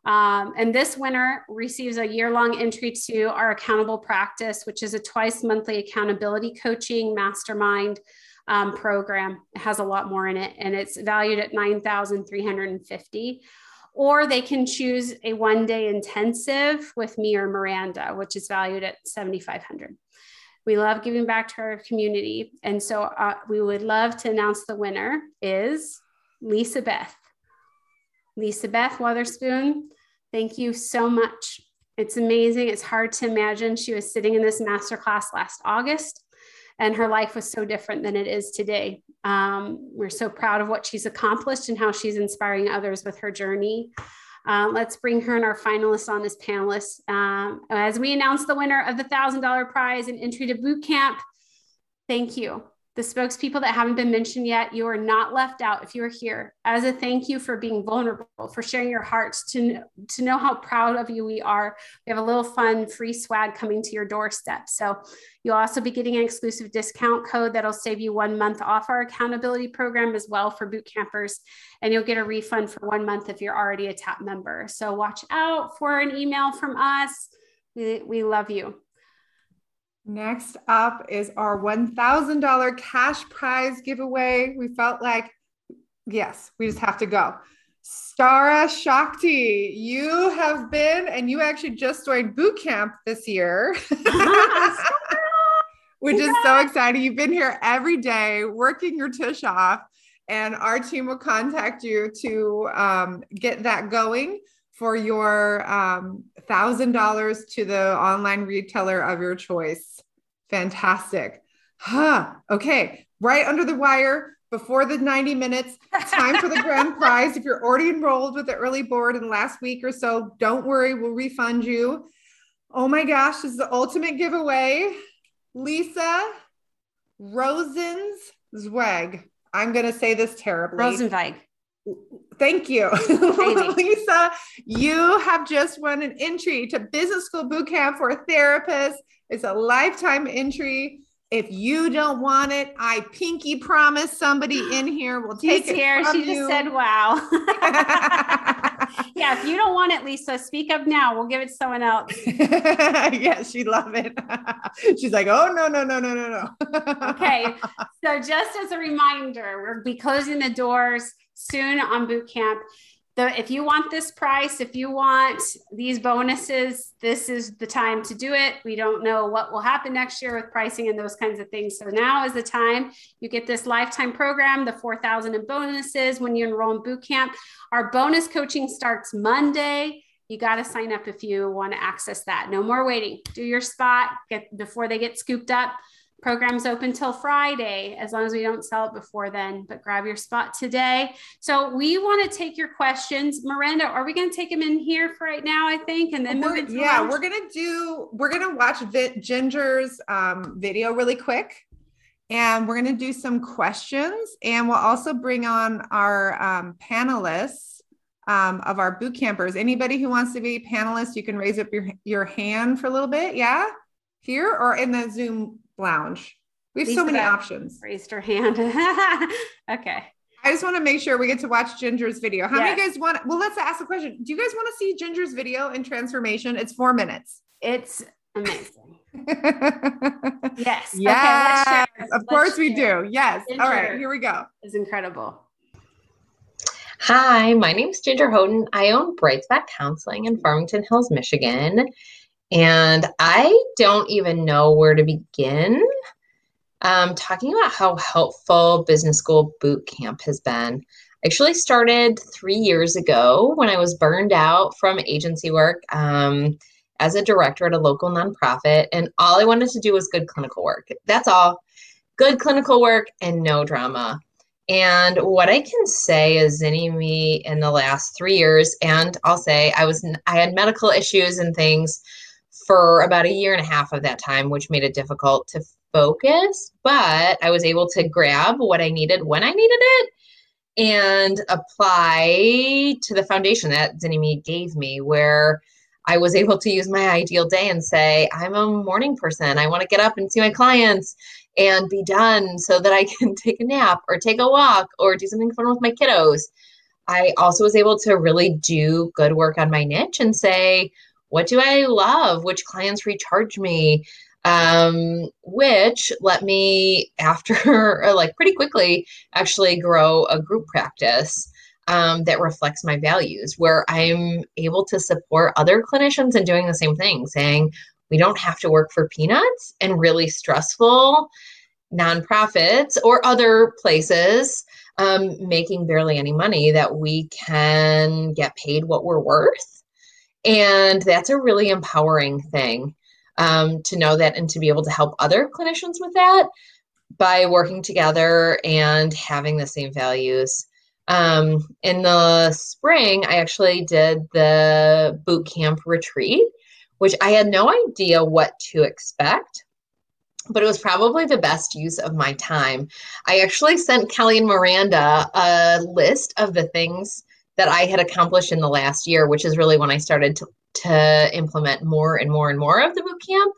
Um, and this winner receives a year long entry to our accountable practice, which is a twice monthly accountability coaching mastermind um, program. It has a lot more in it, and it's valued at nine thousand three hundred and fifty. Or they can choose a one day intensive with me or Miranda, which is valued at seventy five hundred. We love giving back to our community. And so uh, we would love to announce the winner is Lisa Beth. Lisa Beth Weatherspoon, thank you so much. It's amazing. It's hard to imagine. She was sitting in this masterclass last August and her life was so different than it is today. Um, we're so proud of what she's accomplished and how she's inspiring others with her journey. Uh, let's bring her and our finalists on as panelists. Um, as we announce the winner of the $1,000 prize and entry to boot camp, thank you the spokespeople that haven't been mentioned yet, you are not left out if you're here. As a thank you for being vulnerable, for sharing your hearts, to, to know how proud of you we are. We have a little fun free swag coming to your doorstep. So you'll also be getting an exclusive discount code that'll save you one month off our accountability program as well for boot campers. And you'll get a refund for one month if you're already a TAP member. So watch out for an email from us. We, we love you. Next up is our $1,000 cash prize giveaway. We felt like, yes, we just have to go. Stara Shakti, you have been, and you actually just joined boot camp this year, which is so exciting. You've been here every day working your tush off, and our team will contact you to um, get that going for your um, $1,000 to the online retailer of your choice. Fantastic. Huh. Okay. Right under the wire before the 90 minutes. Time for the grand prize. If you're already enrolled with the early board in the last week or so, don't worry, we'll refund you. Oh my gosh, this is the ultimate giveaway. Lisa Rosen's Rosenzweig. I'm going to say this terribly. Rosenweig. Thank you. Lisa, you have just won an entry to Business School Bootcamp for a therapist. It's a lifetime entry. If you don't want it, I pinky promise somebody in here will take She's it. here. She you. just said, wow. yeah, if you don't want it, Lisa, speak up now. We'll give it to someone else. yes, she'd love it. She's like, oh, no, no, no, no, no, no. okay. So, just as a reminder, we'll be closing the doors soon on boot camp. The, if you want this price, if you want these bonuses, this is the time to do it. We don't know what will happen next year with pricing and those kinds of things. So now is the time. You get this lifetime program, the 4,000 in bonuses when you enroll in boot camp. Our bonus coaching starts Monday. You got to sign up if you want to access that. No more waiting. Do your spot get before they get scooped up. Program's open till Friday, as long as we don't sell it before then, but grab your spot today. So we want to take your questions. Miranda, are we going to take them in here for right now, I think, and then we're, yeah, we're going to do, we're going to watch Vi- Ginger's um, video really quick. And we're going to do some questions. And we'll also bring on our um, panelists um, of our boot campers. Anybody who wants to be panelist, you can raise up your, your hand for a little bit. Yeah. Here or in the Zoom lounge. We have Lisa so many options. Raised her hand. okay. I just want to make sure we get to watch Ginger's video. How yes. many guys want? Well, let's ask a question. Do you guys want to see Ginger's video in transformation? It's four minutes. It's amazing. yes. Yes. Okay, of let's course share. we do. Yes. Ginger All right. Here we go. It's incredible. Hi, my name is Ginger Houghton. I own Bright Spot Counseling in Farmington Hills, Michigan. And I don't even know where to begin um, talking about how helpful business school boot camp has been. I actually started three years ago when I was burned out from agency work um, as a director at a local nonprofit. And all I wanted to do was good clinical work. That's all good clinical work and no drama. And what I can say is any me in the last three years, and I'll say I was I had medical issues and things for about a year and a half of that time, which made it difficult to focus. But I was able to grab what I needed when I needed it and apply to the foundation that Zynnyme gave me, where I was able to use my ideal day and say, I'm a morning person. I want to get up and see my clients and be done so that I can take a nap or take a walk or do something fun with my kiddos. I also was able to really do good work on my niche and say, what do I love? Which clients recharge me? Um, which let me, after like pretty quickly, actually grow a group practice um, that reflects my values, where I'm able to support other clinicians in doing the same thing, saying, we don't have to work for peanuts and really stressful nonprofits or other places um, making barely any money that we can get paid what we're worth and that's a really empowering thing um, to know that and to be able to help other clinicians with that by working together and having the same values. Um, in the spring, I actually did the boot camp retreat, which I had no idea what to expect but it was probably the best use of my time. I actually sent Kelly and Miranda a list of the things that I had accomplished in the last year, which is really when I started to, to implement more and more and more of the bootcamp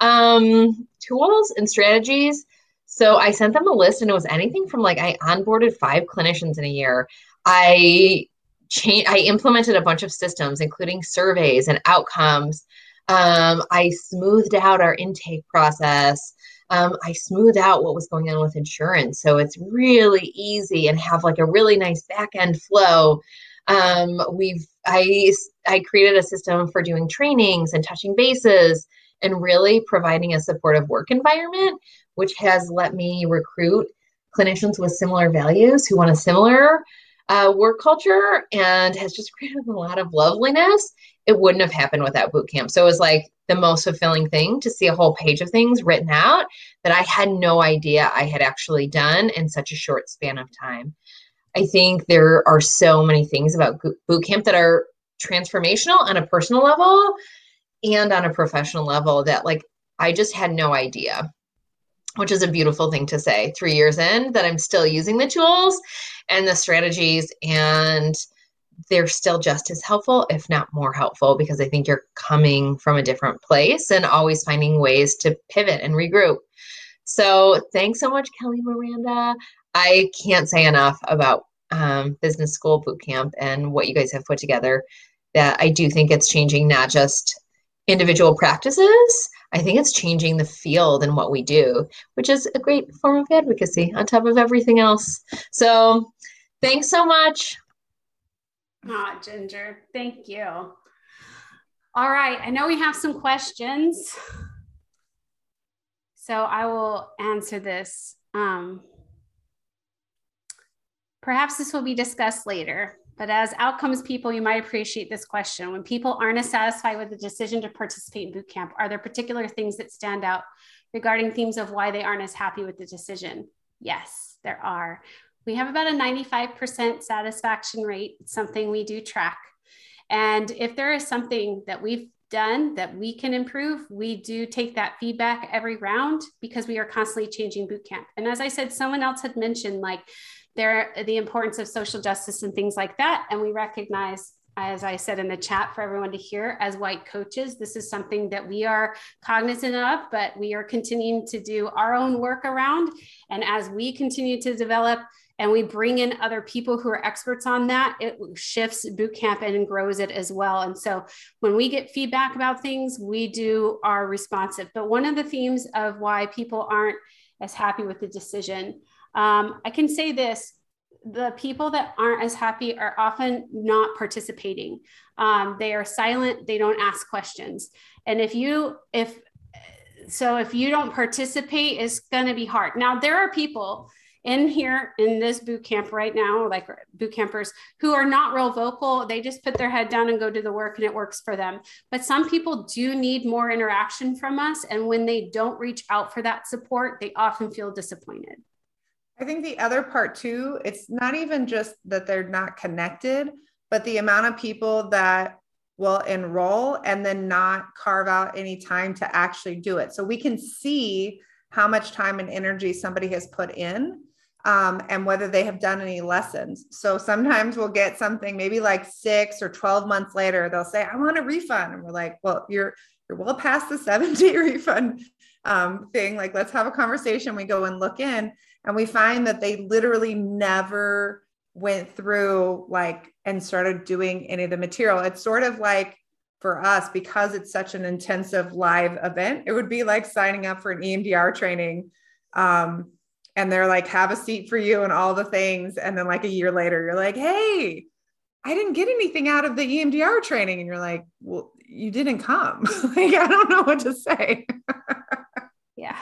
um, tools and strategies. So I sent them a list, and it was anything from like I onboarded five clinicians in a year. I changed, I implemented a bunch of systems, including surveys and outcomes. Um, I smoothed out our intake process. Um, I smoothed out what was going on with insurance. So it's really easy and have like a really nice back end flow. Um, we've I I created a system for doing trainings and touching bases and really providing a supportive work environment, which has let me recruit clinicians with similar values who want a similar uh, work culture and has just created a lot of loveliness. It wouldn't have happened without boot camp. So it was like the most fulfilling thing to see a whole page of things written out that I had no idea I had actually done in such a short span of time. I think there are so many things about boot camp that are transformational on a personal level and on a professional level that like I just had no idea which is a beautiful thing to say three years in that I'm still using the tools and the strategies and they're still just as helpful, if not more helpful, because I think you're coming from a different place and always finding ways to pivot and regroup. So thanks so much, Kelly Miranda. I can't say enough about um, business school boot camp and what you guys have put together. That I do think it's changing not just individual practices, I think it's changing the field and what we do, which is a great form of advocacy on top of everything else. So thanks so much. Ah, Ginger, thank you. All right, I know we have some questions. So I will answer this. Um, perhaps this will be discussed later. But as outcomes people, you might appreciate this question. When people aren't as satisfied with the decision to participate in boot camp, are there particular things that stand out regarding themes of why they aren't as happy with the decision? Yes, there are. We have about a 95% satisfaction rate, something we do track. And if there is something that we've done that we can improve, we do take that feedback every round because we are constantly changing boot camp. And as I said, someone else had mentioned like there the importance of social justice and things like that and we recognize as I said in the chat for everyone to hear, as white coaches, this is something that we are cognizant of, but we are continuing to do our own work around. And as we continue to develop and we bring in other people who are experts on that, it shifts bootcamp and grows it as well. And so when we get feedback about things, we do are responsive. But one of the themes of why people aren't as happy with the decision um, I can say this the people that aren't as happy are often not participating. Um, they are silent, they don't ask questions. And if you, if, so if you don't participate, it's going to be hard. Now, there are people in here in this boot camp right now, like boot campers who are not real vocal. They just put their head down and go do the work and it works for them. But some people do need more interaction from us. And when they don't reach out for that support, they often feel disappointed. I think the other part too, it's not even just that they're not connected, but the amount of people that will enroll and then not carve out any time to actually do it. So we can see how much time and energy somebody has put in um, and whether they have done any lessons. So sometimes we'll get something maybe like six or 12 months later, they'll say, I want a refund. And we're like, well, you're, you're well past the seven day refund um, thing. Like, let's have a conversation. We go and look in and we find that they literally never went through like and started doing any of the material. It's sort of like for us, because it's such an intensive live event, it would be like signing up for an EMDR training. Um, and they're like, have a seat for you and all the things. And then like a year later, you're like, hey, I didn't get anything out of the EMDR training. And you're like, well, you didn't come. like, I don't know what to say. yeah.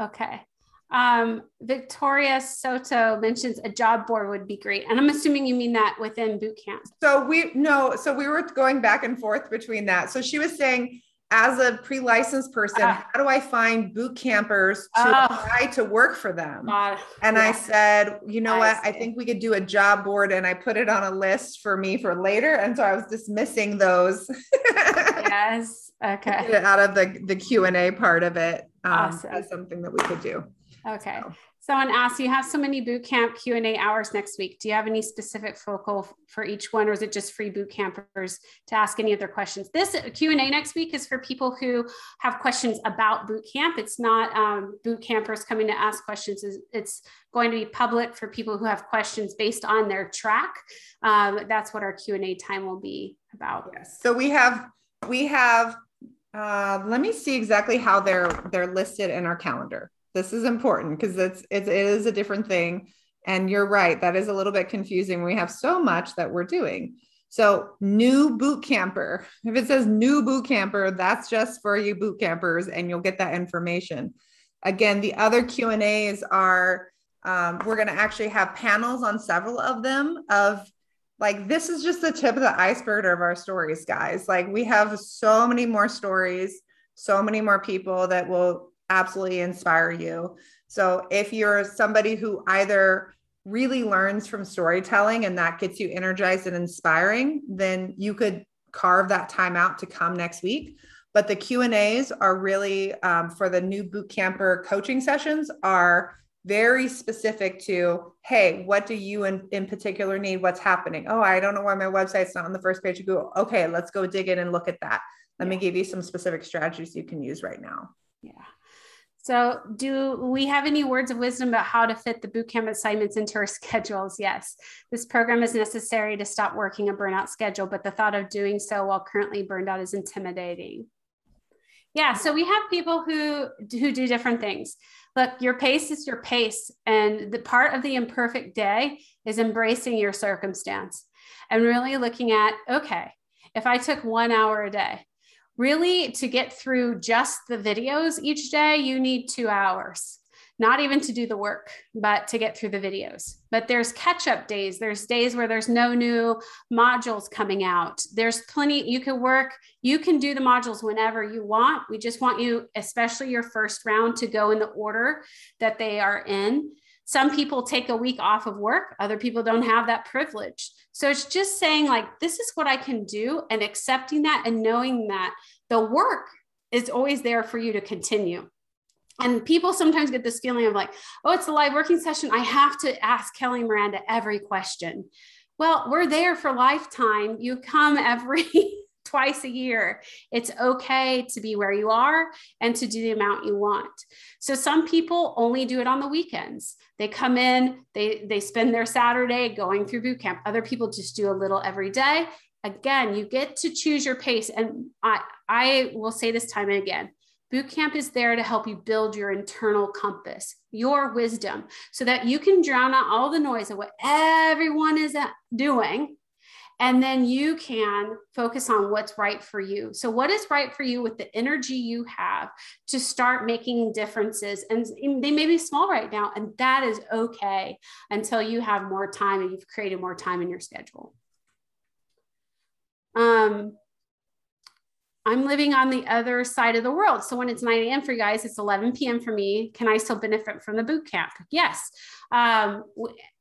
Okay. Um, Victoria Soto mentions a job board would be great. And I'm assuming you mean that within boot camp. So we no, so we were going back and forth between that. So she was saying, as a pre-licensed person, uh, how do I find boot campers to uh, apply to work for them? Uh, and yeah. I said, you know I what? See. I think we could do a job board, and I put it on a list for me for later. And so I was dismissing those. yes. Okay. out of the the Q and A part of it um, awesome. as something that we could do. Okay. So. Someone asked, you have so many boot camp Q&A hours next week. Do you have any specific focal for each one or is it just free boot campers to ask any of their questions? This Q&A next week is for people who have questions about boot camp. It's not um, boot campers coming to ask questions. It's going to be public for people who have questions based on their track. Um, that's what our Q&A time will be about. Yes. So we have, we have, uh, let me see exactly how they're, they're listed in our calendar. This is important because it's, it's it is a different thing. And you're right, that is a little bit confusing. We have so much that we're doing. So new boot camper. If it says new boot camper, that's just for you boot campers, and you'll get that information. Again, the other Q and A's are Um, we're going to actually have panels on several of them of like this is just the tip of the iceberg of our stories guys like we have so many more stories so many more people that will absolutely inspire you. So if you're somebody who either really learns from storytelling and that gets you energized and inspiring then you could carve that time out to come next week. But the q and a's are really um, for the new boot camper coaching sessions are very specific to hey what do you in, in particular need? What's happening? Oh i don't know why my website's not on the first page of google. Okay let's go dig in and look at that. Let yeah. me give you some specific strategies you can use right now. Yeah so do we have any words of wisdom about how to fit the bootcamp assignments into our schedules? Yes. This program is necessary to stop working a burnout schedule but the thought of doing so while currently burned out is intimidating. Yeah so we have people who who do different things. Look your pace is your pace and the part of the imperfect day is embracing your circumstance and really looking at okay if i took one hour a day really to get through just the videos each day you need two hours not even to do the work, but to get through the videos. But there's catch up days. There's days where there's no new modules coming out. There's plenty, you can work, you can do the modules whenever you want. We just want you, especially your first round, to go in the order that they are in. Some people take a week off of work, other people don't have that privilege. So it's just saying, like, this is what I can do and accepting that and knowing that the work is always there for you to continue and people sometimes get this feeling of like, oh, it's a live working session. I have to ask Kelly Miranda every question. Well, we're there for lifetime. You come every twice a year. It's okay to be where you are and to do the amount you want. So some people only do it on the weekends. They come in, they they spend their Saturday going through boot camp. Other people just do a little every day. Again, you get to choose your pace. And I I will say this time and again Boot camp is there to help you build your internal compass, your wisdom, so that you can drown out all the noise of what everyone is uh, doing. And then you can focus on what's right for you. So, what is right for you with the energy you have to start making differences? And they may be small right now, and that is okay until you have more time and you've created more time in your schedule. Um, I'm living on the other side of the world. So when it's 9 a.m. for you guys, it's 11 p.m. for me. Can I still benefit from the boot camp? Yes. Um,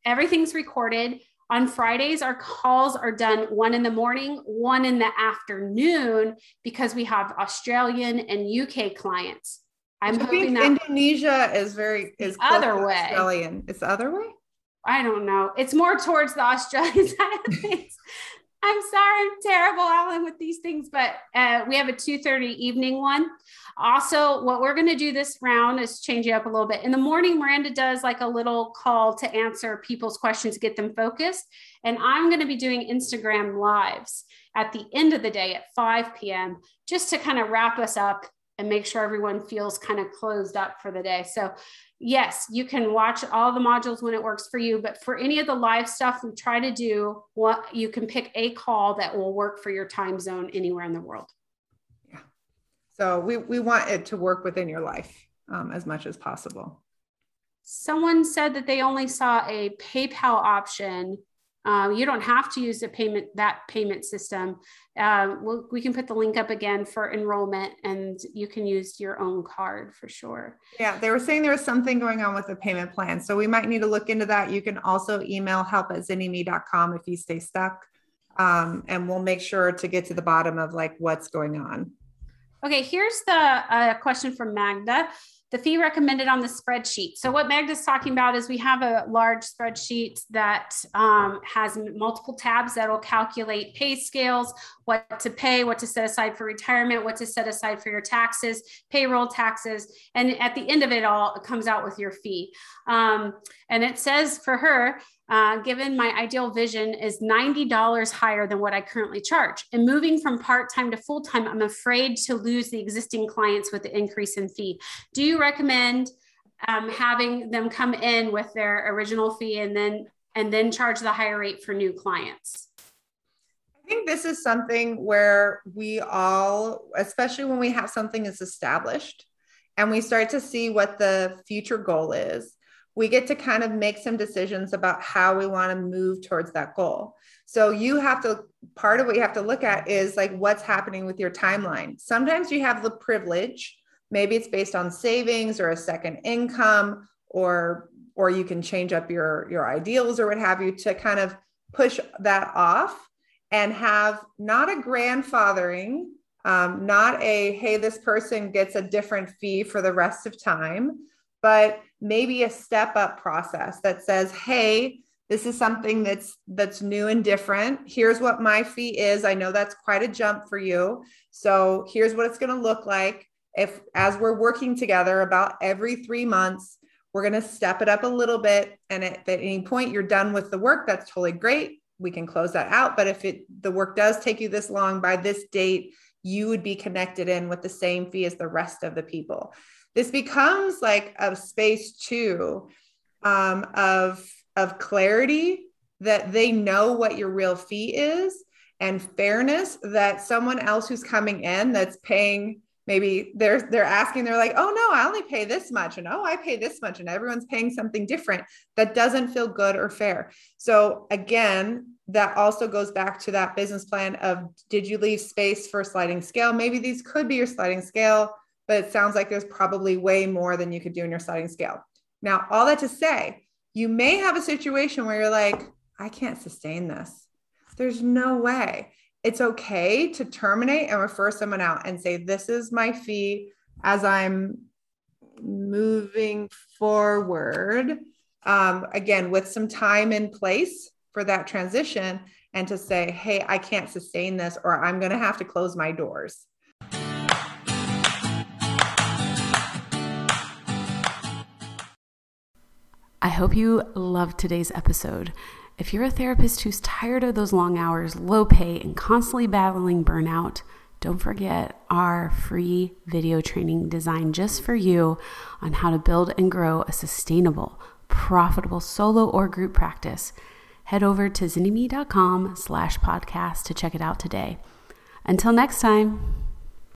everything's recorded. On Fridays, our calls are done one in the morning, one in the afternoon, because we have Australian and UK clients. I'm I hoping that Indonesia is very is other way. Australian. It's the other way. I don't know. It's more towards the Australian side of things. I'm sorry, I'm terrible, Alan, with these things, but uh, we have a 2:30 evening one. Also, what we're going to do this round is change it up a little bit. In the morning, Miranda does like a little call to answer people's questions, get them focused, and I'm going to be doing Instagram lives at the end of the day at 5 p.m. just to kind of wrap us up and make sure everyone feels kind of closed up for the day. So yes, you can watch all the modules when it works for you, but for any of the live stuff we try to do, what you can pick a call that will work for your time zone anywhere in the world. Yeah. So we, we want it to work within your life um, as much as possible. Someone said that they only saw a PayPal option um, you don't have to use the payment that payment system. Uh, we'll, we can put the link up again for enrollment, and you can use your own card for sure. Yeah, they were saying there was something going on with the payment plan, so we might need to look into that. You can also email help at zynnyme.com if you stay stuck, um, and we'll make sure to get to the bottom of like what's going on. Okay, here's the uh, question from Magda the fee recommended on the spreadsheet. So what Magda's talking about is we have a large spreadsheet that um, has multiple tabs that will calculate pay scales, what to pay, what to set aside for retirement, what to set aside for your taxes, payroll taxes. And at the end of it all, it comes out with your fee. Um, and it says for her, uh, given my ideal vision is $90 higher than what I currently charge. And moving from part time to full time, I'm afraid to lose the existing clients with the increase in fee. Do you recommend um, having them come in with their original fee and then and then charge the higher rate for new clients? I think this is something where we all, especially when we have something that's established and we start to see what the future goal is, we get to kind of make some decisions about how we want to move towards that goal. So you have to, part of what you have to look at is like what's happening with your timeline. Sometimes you have the privilege, maybe it's based on savings or a second income or or you can change up your your ideals or what have you to kind of push that off and have not a grandfathering um, not a hey this person gets a different fee for the rest of time but maybe a step up process that says hey this is something that's that's new and different. Here's what my fee is. I know that's quite a jump for you. So here's what it's going to look like. If as we're working together about every three months we're going to step it up a little bit. And if at any point you're done with the work that's totally great. We can close that out. But if it the work does take you this long by this date you would be connected in with the same fee as the rest of the people this becomes like a space too um, of of clarity that they know what your real fee is and fairness that someone else who's coming in that's paying maybe they're they're asking they're like oh no i only pay this much and oh i pay this much and everyone's paying something different that doesn't feel good or fair. So again that also goes back to that business plan of did you leave space for sliding scale? Maybe these could be your sliding scale but it sounds like there's probably way more than you could do in your sliding scale now all that to say you may have a situation where you're like i can't sustain this there's no way it's okay to terminate and refer someone out and say, This is my fee as I'm moving forward. Um, again, with some time in place for that transition, and to say, Hey, I can't sustain this, or I'm going to have to close my doors. I hope you loved today's episode. If you're a therapist who's tired of those long hours, low pay, and constantly battling burnout, don't forget our free video training designed just for you on how to build and grow a sustainable, profitable solo or group practice. Head over to zynnyme.com slash podcast to check it out today. Until next time.